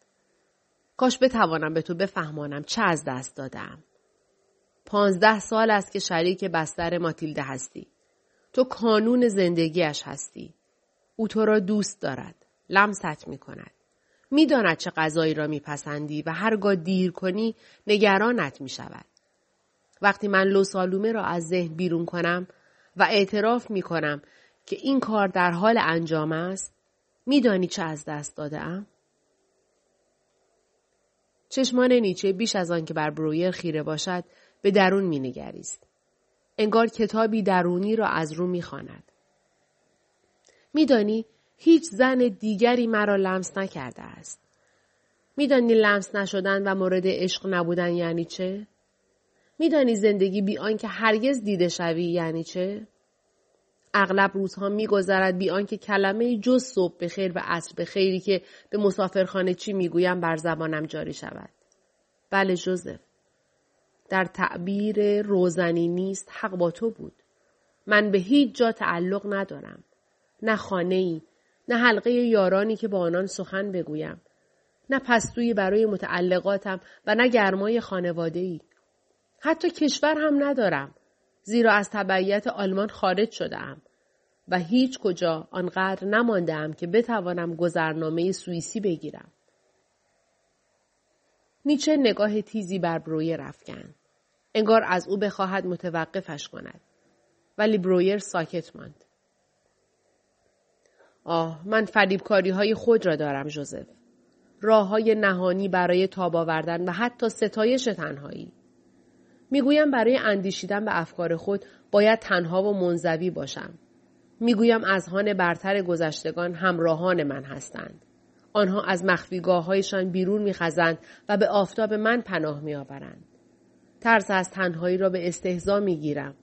کاش بتوانم به تو بفهمانم چه از دست دادم. پانزده سال است که شریک بستر ماتیلده هستی. تو کانون زندگیش هستی. او تو را دوست دارد. لمست می کند. می‌داند چه غذایی را میپسندی و هرگاه دیر کنی نگرانت می شود. وقتی من لوسالومه را از ذهن بیرون کنم و اعتراف می کنم که این کار در حال انجام است میدانی چه از دست داده ام؟ چشمان نیچه بیش از آن که بر برویر خیره باشد به درون مینگریست. انگار کتابی درونی را از رو می‌خواند. میدانی هیچ زن دیگری مرا لمس نکرده است. میدانی لمس نشدن و مورد عشق نبودن یعنی چه؟ میدانی زندگی بی آنکه هرگز دیده شوی یعنی چه؟ اغلب روزها میگذرد بی آنکه کلمه جز صبح به خیر و عصر به خیری که به مسافرخانه چی می‌گویم بر زبانم جاری شود. بله جوزف. در تعبیر روزنی نیست حق با تو بود. من به هیچ جا تعلق ندارم. نه خانه ای، نه حلقه یارانی که با آنان سخن بگویم. نه پستویی برای متعلقاتم و نه گرمای خانواده ای. حتی کشور هم ندارم. زیرا از تبعیت آلمان خارج شدم و هیچ کجا آنقدر نماندم که بتوانم گذرنامه سوئیسی بگیرم. نیچه نگاه تیزی بر برویر رفکن. انگار از او بخواهد متوقفش کند. ولی برویر ساکت ماند. آه من فریبکاری های خود را دارم جوزف. راه های نهانی برای تاب آوردن و حتی ستایش تنهایی. می‌گویم برای اندیشیدن به افکار خود باید تنها و منزوی باشم. می‌گویم اذهان برتر گذشتگان همراهان من هستند. آنها از مخفیگاه هایشان بیرون میخزند و به آفتاب من پناه میآورند. ترس از تنهایی را به استهزا می‌گیرم.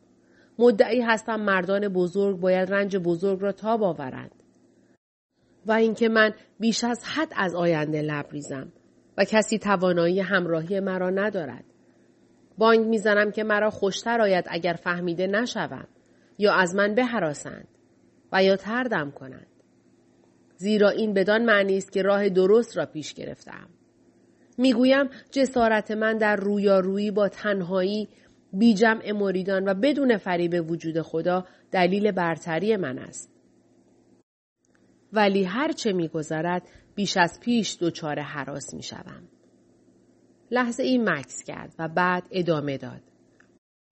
مدعی هستم مردان بزرگ باید رنج بزرگ را تاب آورند. و اینکه من بیش از حد از آینده لبریزم و کسی توانایی همراهی مرا ندارد. بانگ می‌زنم که مرا خوشتر آید اگر فهمیده نشوم یا از من بهراسند و یا تردم کنند. زیرا این بدان معنی است که راه درست را پیش گرفتم. می‌گویم جسارت من در رویارویی با تنهایی بی جمع مریدان و بدون فریب وجود خدا دلیل برتری من است. ولی هرچه میگذرد بیش از پیش دچار حراس می‌شوم. لحظه این مکس کرد و بعد ادامه داد.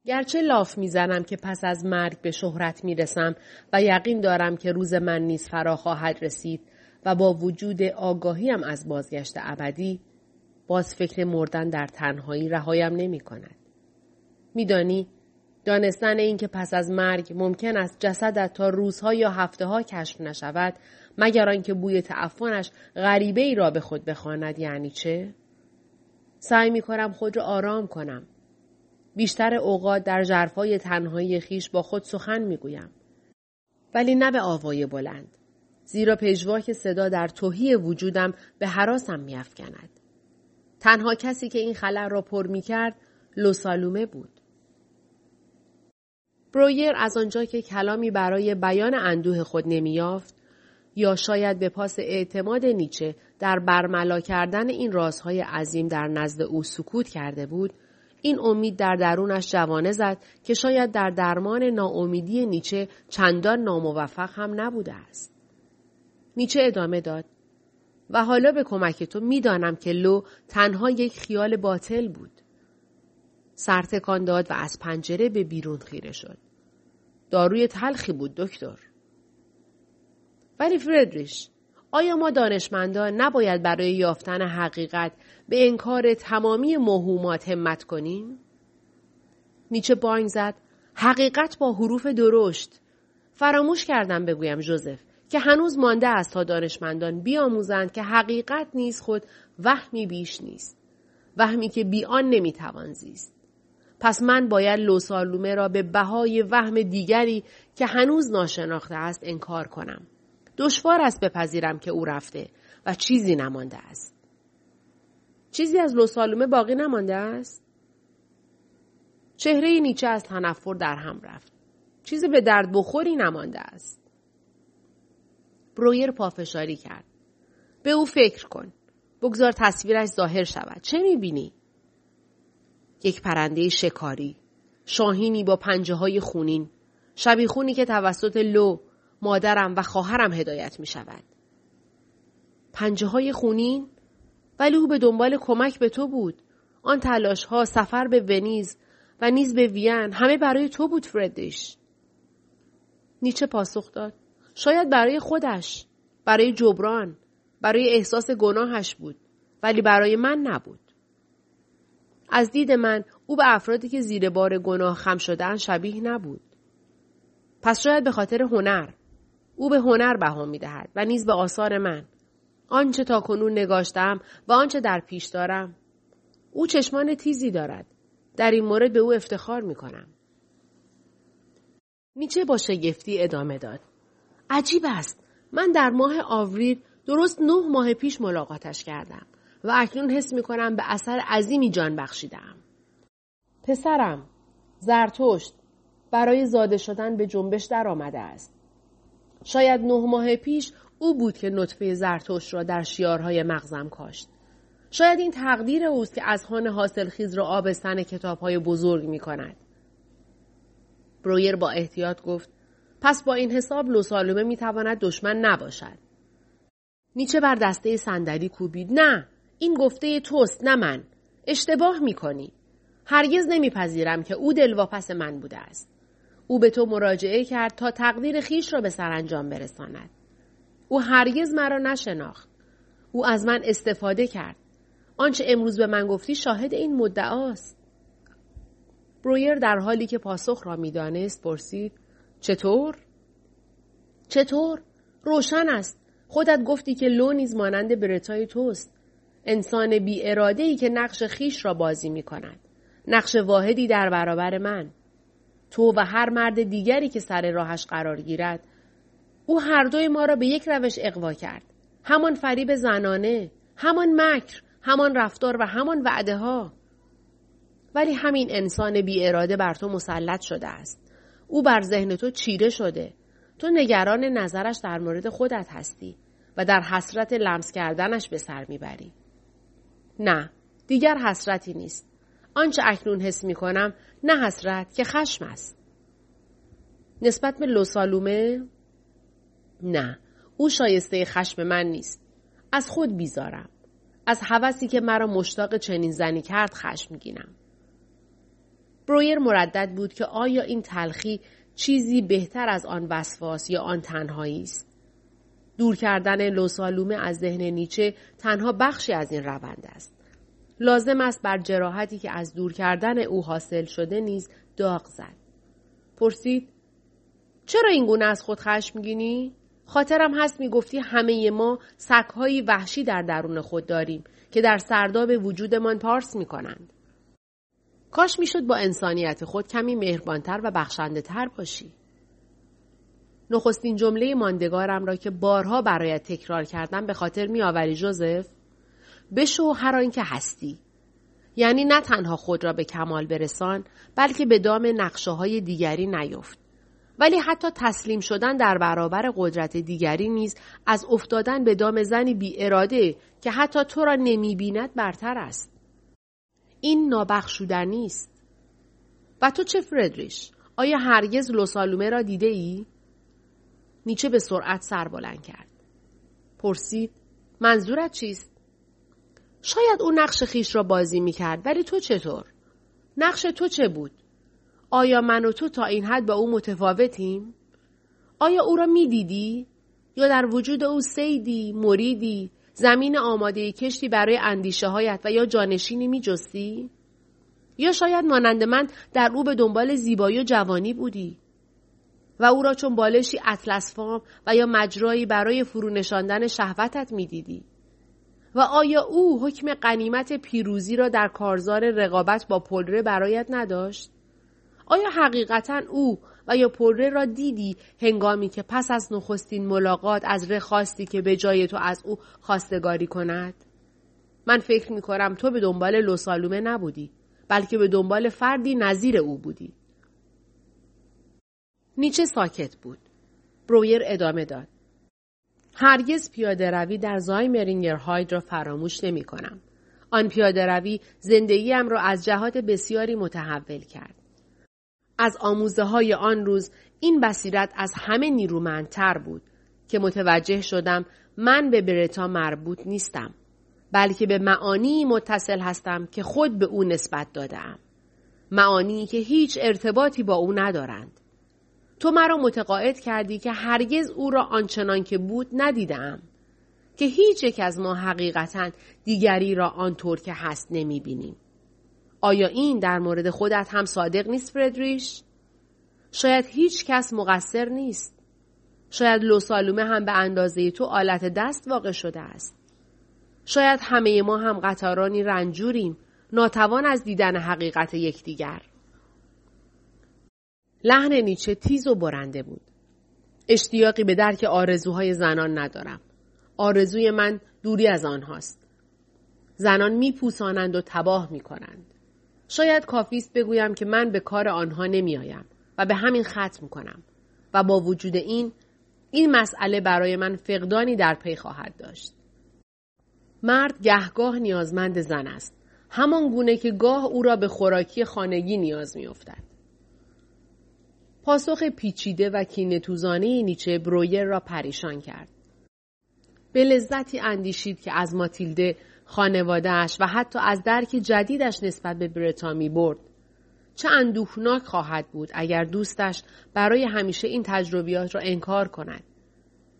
گرچه لاف می‌زنم که پس از مرگ به شهرت می‌رسم و یقین دارم که روز من نیز فرا خواهد رسید و با وجود آگاهیم از بازگشت ابدی باز فکر مردن در تنهایی رهایم نمی کند. میدانی دانستن اینکه پس از مرگ ممکن است جسدت تا روزها یا هفته ها کشف نشود مگر آنکه بوی تعفنش غریبه ای را به خود بخواند یعنی چه؟ سعی می کنم خود را آرام کنم. بیشتر اوقات در جرفای تنهایی خیش با خود سخن می گویم. ولی نه به آوای بلند. زیرا پژواک صدا در توهی وجودم به حراسم میافکند. تنها کسی که این خلر را پر می کرد لوسالومه بود. برویر از آنجا که کلامی برای بیان اندوه خود نمیافت یا شاید به پاس اعتماد نیچه در برملا کردن این رازهای عظیم در نزد او سکوت کرده بود این امید در درونش جوانه زد که شاید در درمان ناامیدی نیچه چندان ناموفق هم نبوده است. نیچه ادامه داد و حالا به کمک تو می‌دانم که لو تنها یک خیال باطل بود. سرتکان داد و از پنجره به بیرون خیره شد. داروی تلخی بود دکتر. ولی فردریش آیا ما دانشمندان نباید برای یافتن حقیقت به انکار تمامی موهومات همت کنیم؟ نیچه بانگ زد حقیقت با حروف درشت. فراموش کردم بگویم جوزف که هنوز مانده است تا دانشمندان بیاموزند که حقیقت نیز خود وهمی بیش نیست وهمی که بی آن نمی‌توان زیست. پس من باید لوسالومه را به بهای وهم دیگری که هنوز ناشناخته است انکار کنم. دشوار است بپذیرم که او رفته و چیزی نمانده است. چیزی از لوسالومه باقی نمانده است؟ چهره نیچه از تنفر در هم رفت. چیزی به درد بخوری نمانده است. برویر پافشاری کرد. به او فکر کن. بگذار تصویرش ظاهر شود. چه می‌بینی؟ یک پرنده شکاری. شاهینی با پنجه های خونین. شبیخونی که توسط لو مادرم و خواهرم هدایت می شود. پنجه های خونین؟ ولی او به دنبال کمک به تو بود. آن تلاش ها سفر به ونیز و نیز به وین همه برای تو بود فردیش. نیچه پاسخ داد. شاید برای خودش. برای جبران. برای احساس گناهش بود. ولی برای من نبود. از دید من او به افرادی که زیر بار گناه خم شدن شبیه نبود. پس شاید به خاطر هنر او به هنر بها می دهد و نیز به آثار من. آنچه تا کنون نگاشتم و آنچه در پیش دارم. او چشمان تیزی دارد. در این مورد به او افتخار می کنم. نیچه با شگفتی ادامه داد. عجیب است. من در ماه آوریل درست نه ماه پیش ملاقاتش کردم و اکنون حس می کنم به اثر عظیمی جان بخشیدم. پسرم، زرتشت، برای زاده شدن به جنبش در آمده است. شاید نه ماه پیش او بود که نطفه زرتوش را در شیارهای مغزم کاشت. شاید این تقدیر اوست که از خان حاصل خیز را آبستن کتاب های بزرگ می کند. برویر با احتیاط گفت پس با این حساب لوسالومه می تواند دشمن نباشد. نیچه بر دسته صندلی کوبید نه این گفته توست نه من اشتباه می کنی. هرگز نمیپذیرم که او دلواپس من بوده است. او به تو مراجعه کرد تا تقدیر خیش را به سرانجام برساند. او هرگز مرا نشناخت. او از من استفاده کرد. آنچه امروز به من گفتی شاهد این مدعاست. برویر در حالی که پاسخ را می‌دانست پرسید چطور؟ چطور؟ روشن است. خودت گفتی که لو نیز مانند برتای توست. انسان بی اراده ای که نقش خیش را بازی می کند. نقش واحدی در برابر من. تو و هر مرد دیگری که سر راهش قرار گیرد. او هر دوی ما را به یک روش اقوا کرد. همان فریب زنانه همان مکر همان رفتار و همان وعده ها ولی همین انسان بی اراده بر تو مسلط شده است. او بر ذهن تو چیره شده. تو نگران نظرش در مورد خودت هستی و در حسرت لمس کردنش به سر می‌بری. نه دیگر حسرتی نیست. آنچه اکنون حس می کنم نه حسرت که خشم است. نسبت به لوسالومه؟ نه. او شایسته خشم من نیست. از خود بیزارم. از هوسی که مرا مشتاق چنین زنی کرد خشم گینم. برویر مردد بود که آیا این تلخی چیزی بهتر از آن وسواس یا آن تنهایی است. دور کردن لوسالومه از ذهن نیچه تنها بخشی از این روند است. لازم است بر جراحتی که از دور کردن او حاصل شده نیز داغ زد. پرسید چرا این گونه از خود خشم میگینی؟ خاطرم هست می‌گفتی همه ما سگهایی وحشی در درون خود داریم که در سرداب وجودمان پارس می‌کنند. کاش می‌شد با انسانیت خود کمی مهربانتر و بخشنده تر باشی. نخستین جمله ماندگارم را که بارها برایت تکرار کردم به خاطر میآوری جوزف بشو هر آنکه هستی یعنی نه تنها خود را به کمال برسان بلکه به دام نقشه های دیگری نیفت ولی حتی تسلیم شدن در برابر قدرت دیگری نیز از افتادن به دام زنی بی اراده که حتی تو را نمی بیند برتر است. این نابخشودنی است. و تو چه فردریش؟ آیا هرگز لوسالومه را دیده ای؟ نیچه به سرعت سر بلند کرد. پرسید منظورت چیست؟ شاید او نقش خیش را بازی می کرد ولی تو چطور؟ نقش تو چه بود؟ آیا من و تو تا این حد با او متفاوتیم؟ آیا او را می دیدی؟ یا در وجود او سیدی، مریدی، زمین آماده کشتی برای اندیشه هایت و یا جانشینی می جستی؟ یا شاید مانند من در او به دنبال زیبایی و جوانی بودی؟ و او را چون بالشی اطلس فام و یا مجرایی برای فرونشاندن شهوتت می دیدی؟ و آیا او حکم قنیمت پیروزی را در کارزار رقابت با پلره برایت نداشت؟ آیا حقیقتا او و یا پره را دیدی هنگامی که پس از نخستین ملاقات از ره خواستی که به جای تو از او خواستگاری کند؟ من فکر می کنم تو به دنبال لوسالومه نبودی بلکه به دنبال فردی نظیر او بودی. نیچه ساکت بود. برویر ادامه داد. هرگز پیاده روی در زایمرینگر هاید را فراموش نمی کنم. آن پیاده روی زندگیم را از جهات بسیاری متحول کرد. از آموزه های آن روز این بصیرت از همه نیرومندتر بود که متوجه شدم من به برتا مربوط نیستم بلکه به معانی متصل هستم که خود به او نسبت دادم. معانی که هیچ ارتباطی با او ندارند. تو مرا متقاعد کردی که هرگز او را آنچنان که بود ندیدم. که هیچ یک از ما حقیقتا دیگری را آنطور که هست نمی بینیم. آیا این در مورد خودت هم صادق نیست فردریش؟ شاید هیچ کس مقصر نیست. شاید لوسالومه هم به اندازه تو آلت دست واقع شده است. شاید همه ما هم قطارانی رنجوریم ناتوان از دیدن حقیقت یکدیگر. لحن نیچه تیز و برنده بود. اشتیاقی به درک آرزوهای زنان ندارم. آرزوی من دوری از آنهاست. زنان میپوسانند و تباه می‌کنند. شاید کافیست بگویم که من به کار آنها نمیآیم و به همین ختم کنم و با وجود این این مسئله برای من فقدانی در پی خواهد داشت. مرد گهگاه نیازمند زن است. همان گونه که گاه او را به خوراکی خانگی نیاز میافتد. پاسخ پیچیده و کینتوزانه نیچه برویر را پریشان کرد. به لذتی اندیشید که از ماتیلده خانوادهش و حتی از درک جدیدش نسبت به برتا می برد. چه اندوهناک خواهد بود اگر دوستش برای همیشه این تجربیات را انکار کند.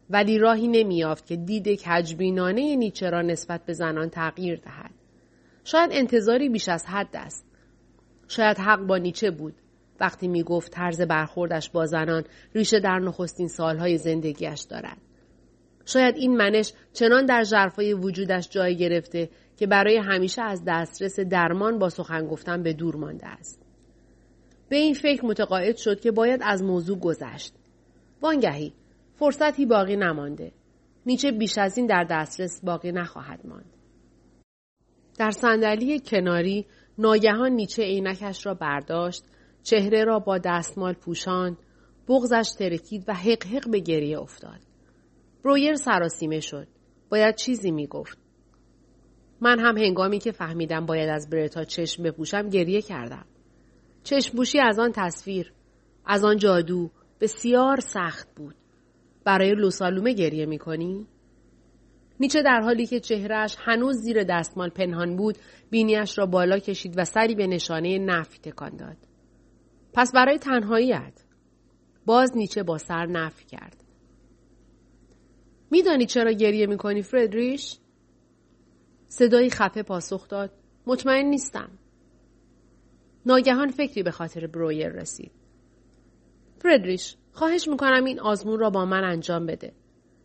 ولی راهی نمیافت که دید کجبینانه نیچه را نسبت به زنان تغییر دهد. شاید انتظاری بیش از حد است. شاید حق با نیچه بود وقتی می گفت طرز برخوردش با زنان ریشه در نخستین سالهای زندگیش دارد. شاید این منش چنان در جرفای وجودش جای گرفته که برای همیشه از دسترس درمان با سخن گفتن به دور مانده است. به این فکر متقاعد شد که باید از موضوع گذشت. وانگهی فرصتی باقی نمانده. نیچه بیش از این در دسترس باقی نخواهد ماند. در صندلی کناری ناگهان نیچه عینکش را برداشت، چهره را با دستمال پوشان، بغزش ترکید و حق حق به گریه افتاد. برویر سراسیمه شد. باید چیزی می‌گفت. من هم هنگامی که فهمیدم باید از برتا چشم بپوشم گریه کردم. چشم از آن تصویر، از آن جادو بسیار سخت بود. برای لوسالومه گریه می‌کنی؟ نیچه در حالی که چهرهش هنوز زیر دستمال پنهان بود بینیش را بالا کشید و سری به نشانه نفی تکان. پس برای تنهاییت. باز نیچه با سر نفی کرد. میدانی چرا گریه می‌کنی فردریش؟ صدایی خفه پاسخ داد. مطمئن نیستم. ناگهان فکری به خاطر برویر رسید. فردریش، خواهش می‌کنم این آزمون را با من انجام بده.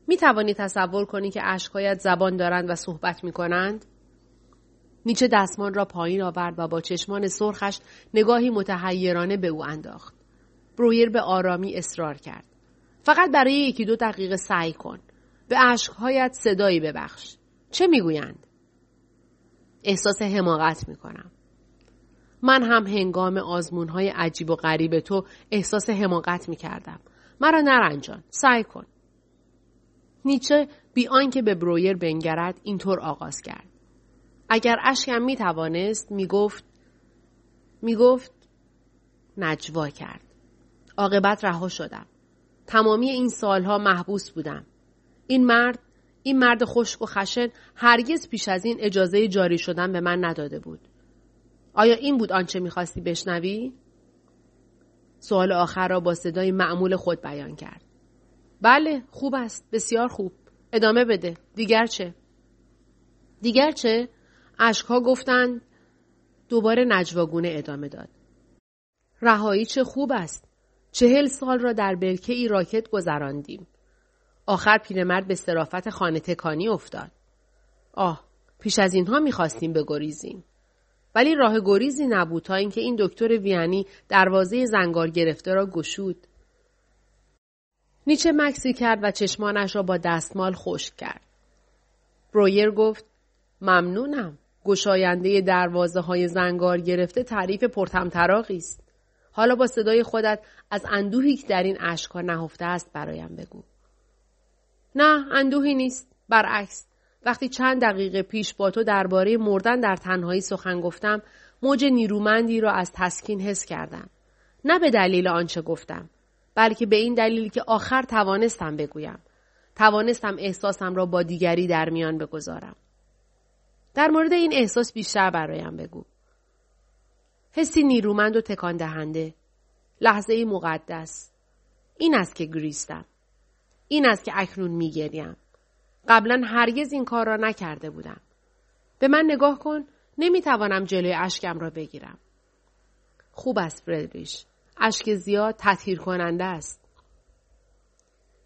می توانی تصور کنی که اشکایت زبان دارند و صحبت می کنند؟ نیچه دستمان را پایین آورد و با چشمان سرخش نگاهی متحیرانه به او انداخت. برویر به آرامی اصرار کرد. فقط برای یکی دو دقیقه سعی کن. به عشقهایت صدایی ببخش. چه می‌گویند؟ احساس حماقت می‌کنم. من هم هنگام آزمون های عجیب و غریب تو احساس حماقت می‌کردم. مرا نرنجان. سعی کن. نیچه بی آنکه به برویر بنگرد اینطور آغاز کرد. اگر اشکم می توانست می گفت می گفت نجوا کرد. عاقبت رها شدم. تمامی این سالها محبوس بودم. این مرد این مرد خشک و خشن هرگز پیش از این اجازه جاری شدن به من نداده بود. آیا این بود آنچه می‌خواستی بشنوی؟ سوال آخر را با صدای معمول خود بیان کرد. بله خوب است بسیار خوب ادامه بده دیگر چه دیگر چه اشکها گفتند دوباره نجواگونه ادامه داد. رهایی چه خوب است. چهل سال را در برکه ای راکت گذراندیم. آخر پیرمرد به صرافت خانه تکانی افتاد. آه پیش از اینها می‌خواستیم بگریزیم. ولی راه گریزی نبود تا اینکه این دکتر ویانی دروازه زنگار گرفته را گشود. نیچه مکسی کرد و چشمانش را با دستمال خشک کرد. برویر گفت ممنونم. گشاینده دروازه های زنگار گرفته تعریف پرتمطراقی است. حالا با صدای خودت از اندوهی که در این اشکها نهفته است برایم بگو. نه اندوهی نیست. برعکس. وقتی چند دقیقه پیش با تو درباره مردن در تنهایی سخن گفتم موج نیرومندی را از تسکین حس کردم. نه به دلیل آنچه گفتم. بلکه به این دلیل که آخر توانستم بگویم. توانستم احساسم را با دیگری در میان بگذارم. در مورد این احساس بیشتر برایم بگو. حسی نیرومند و تکان دهنده. لحظه مقدس. این است که گریستم. این است که اکنون میگریم. قبلا هرگز این کار را نکرده بودم. به من نگاه کن نمی‌توانم جلوی اشکم را بگیرم. خوب است فردریش. اشک زیاد تطهیر کننده است.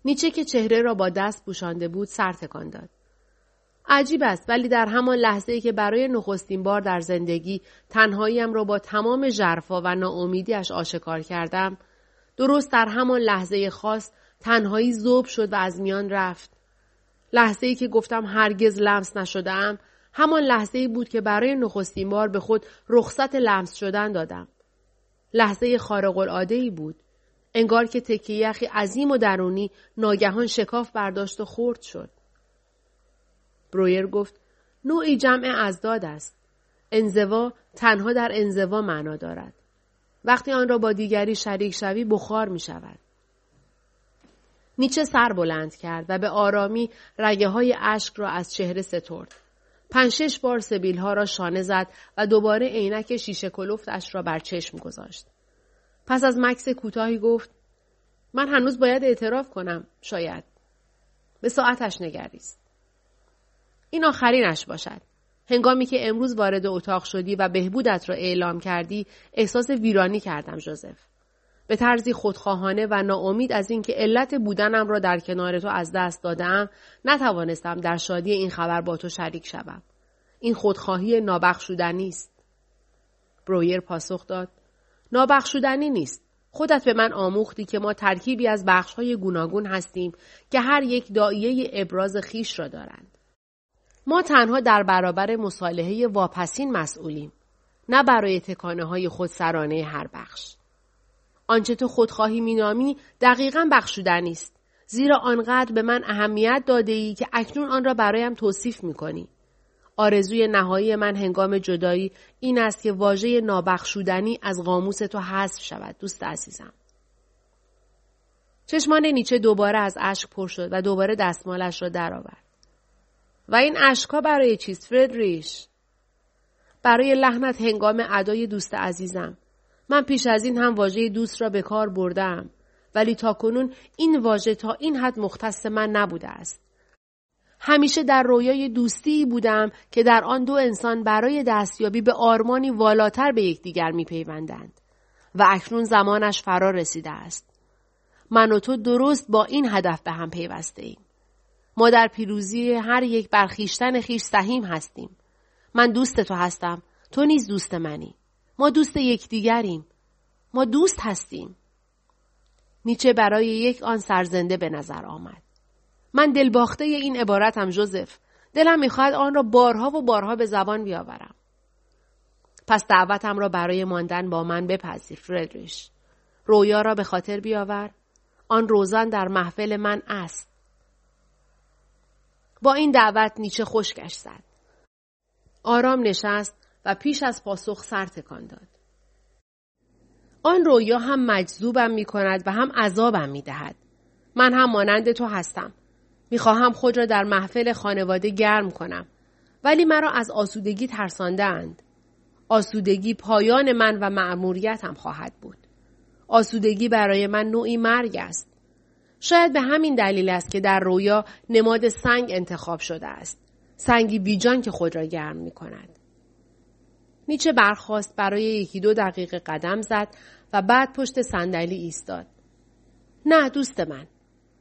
نیچه که چهره را با دست پوشانده بود سر تکان داد. عجیب است ولی در همان لحظه ای که برای نخستین بار در زندگی تنهاییم را با تمام ژرفا و ناامیدیش آشکار کردم درست در همان لحظه خاص تنهایی زوب شد و از میان رفت لحظه ای که گفتم هرگز لمس نشدم همان لحظه ای بود که برای نخستین بار به خود رخصت لمس شدن دادم لحظه خارق العاده ای بود. انگار که تکیه یخی عظیم و درونی ناگهان شکاف برداشت و خورد شد. برویر گفت نوعی جمع ازداد است. انزوا تنها در انزوا معنا دارد. وقتی آن را با دیگری شریک شوی بخار می شود. نیچه سر بلند کرد و به آرامی رگه های اشک را از چهره سترد. پنج بار سبیل ها را شانه زد و دوباره عینک شیشه کلفتش را بر چشم گذاشت. پس از مکس کوتاهی گفت من هنوز باید اعتراف کنم شاید. به ساعتش نگریست. این آخرینش باشد. هنگامی که امروز وارد اتاق شدی و بهبودت را اعلام کردی احساس ویرانی کردم جوزف. به طرزی خودخواهانه و ناامید از اینکه علت بودنم را در کنار تو از دست دادم نتوانستم در شادی این خبر با تو شریک شوم. این خودخواهی نابخشودنی است برویر پاسخ داد. نابخشودنی نیست. خودت به من آموختی که ما ترکیبی از بخشهای گوناگون هستیم که هر یک دایه ابراز خیش را دارند. ما تنها در برابر مصالحه واپسین مسئولیم نه برای تکانه های خودسرانه هر بخش آنچه تو خودخواهی مینامی دقیقا بخشودنی است زیرا آنقدر به من اهمیت داده ای که اکنون آن را برایم توصیف می کنی. آرزوی نهایی من هنگام جدایی این است که واژه نابخشودنی از قاموس تو حذف شود دوست عزیزم. چشمان نیچه دوباره از اشک پر شد و دوباره دستمالش را درآورد. و این اشکها برای چیست فردریش؟ برای لحنت هنگام ادای دوست عزیزم. من پیش از این هم واژه دوست را به کار بردم ولی تا کنون این واژه تا این حد مختص من نبوده است. همیشه در رویای دوستی بودم که در آن دو انسان برای دستیابی به آرمانی والاتر به یکدیگر میپیوندند و اکنون زمانش فرا رسیده است. من و تو درست با این هدف به هم پیوسته ایم. ما در پیروزی هر یک برخیشتن خیش سهیم هستیم. من دوست تو هستم. تو نیز دوست منی. ما دوست یکدیگریم. ما دوست هستیم. نیچه برای یک آن سرزنده به نظر آمد. من دلباخته این عبارتم جوزف. دلم می‌خواهد آن را بارها و بارها به زبان بیاورم. پس دعوتم را برای ماندن با من بپذیر فردریش. رویا را به خاطر بیاور. آن روزان در محفل من است. با این دعوت نیچه خشکش زد. آرام نشست و پیش از پاسخ سر تکان داد. آن رویا هم مجذوبم می کند و هم عذابم می دهد. من هم مانند تو هستم. می خواهم خود را در محفل خانواده گرم کنم. ولی مرا از آسودگی ترسانده اند. آسودگی پایان من و معموریتم خواهد بود. آسودگی برای من نوعی مرگ است. شاید به همین دلیل است که در رویا نماد سنگ انتخاب شده است. سنگی بیجان که خود را گرم می کند. نیچه برخواست برای یکی دو دقیقه قدم زد و بعد پشت صندلی ایستاد. نه دوست من.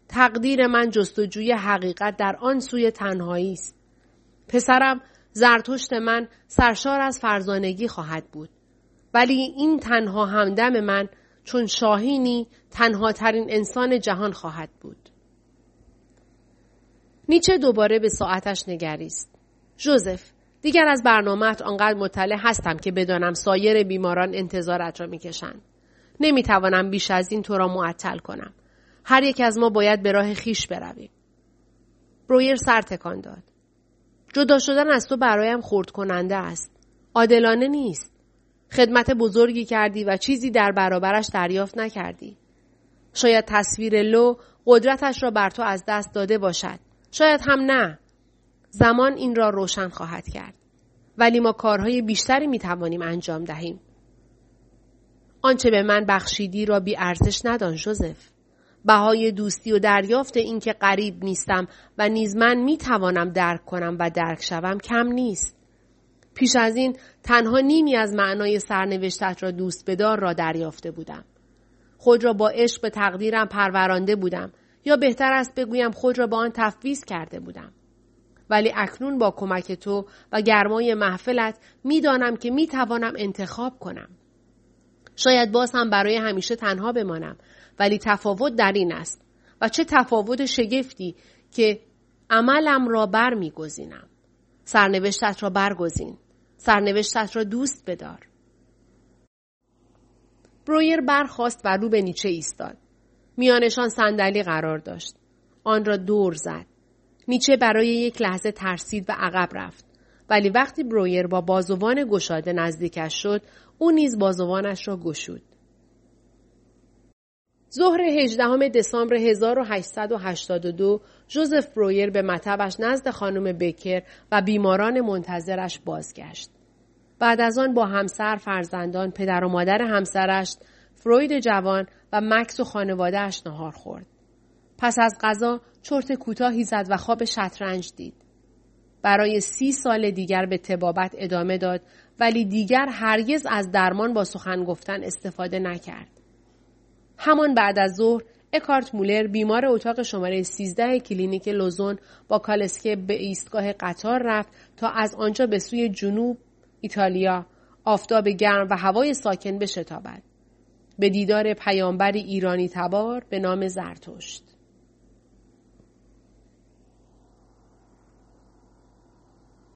تقدیر من جستجوی حقیقت در آن سوی تنهایی است. پسرم زرتشت من سرشار از فرزانگی خواهد بود. ولی این تنها همدم من چون شاهینی تنها ترین انسان جهان خواهد بود. نیچه دوباره به ساعتش نگریست. جوزف دیگر از برنامهت آنقدر مطلع هستم که بدانم سایر بیماران انتظارت را می‌کشند. نمی‌توانم بیش از این تو را معطل کنم. هر یک از ما باید به راه خیش برویم. برویر سر تکان داد. جدا شدن از تو برایم خورد کننده است. عادلانه نیست. خدمت بزرگی کردی و چیزی در برابرش دریافت نکردی. شاید تصویر لو قدرتش را بر تو از دست داده باشد. شاید هم نه. زمان این را روشن خواهد کرد. ولی ما کارهای بیشتری می توانیم انجام دهیم. آنچه به من بخشیدی را بی ارزش ندان جوزف. بهای دوستی و دریافت اینکه قریب نیستم و نیز من می توانم درک کنم و درک شوم کم نیست. پیش از این تنها نیمی از معنای سرنوشتت را دوست بدار را دریافته بودم. خود را با عشق به تقدیرم پرورانده بودم یا بهتر است بگویم خود را با آن تفویض کرده بودم. ولی اکنون با کمک تو و گرمای محفلت می‌دانم که می توانم انتخاب کنم. شاید باز هم برای همیشه تنها بمانم ولی تفاوت در این است و چه تفاوت شگفتی که عملم را بر می گذینم. سرنوشتت را برگزین. سرنوشتت را دوست بدار. برویر برخواست و رو به نیچه ایستاد. میانشان صندلی قرار داشت. آن را دور زد. نیچه برای یک لحظه ترسید و عقب رفت. ولی وقتی برویر با بازوان گشاده نزدیکش شد او نیز بازوانش را گشود. ظهر 18 دسامبر 1882 جوزف برویر به مطبش نزد خانم بکر و بیماران منتظرش بازگشت. بعد از آن با همسر فرزندان پدر و مادر همسرش فروید جوان و مکس و خانوادهش نهار خورد. پس از غذا چرت کوتاهی زد و خواب شطرنج دید. برای سی سال دیگر به طبابت ادامه داد ولی دیگر هرگز از درمان با سخن گفتن استفاده نکرد. همان بعد از ظهر اکارت مولر بیمار اتاق شماره 13 کلینیک لوزون با کالسکه به ایستگاه قطار رفت تا از آنجا به سوی جنوب ایتالیا آفتاب گرم و هوای ساکن بشتابد. به دیدار پیامبری ایرانی تبار به نام زرتشت.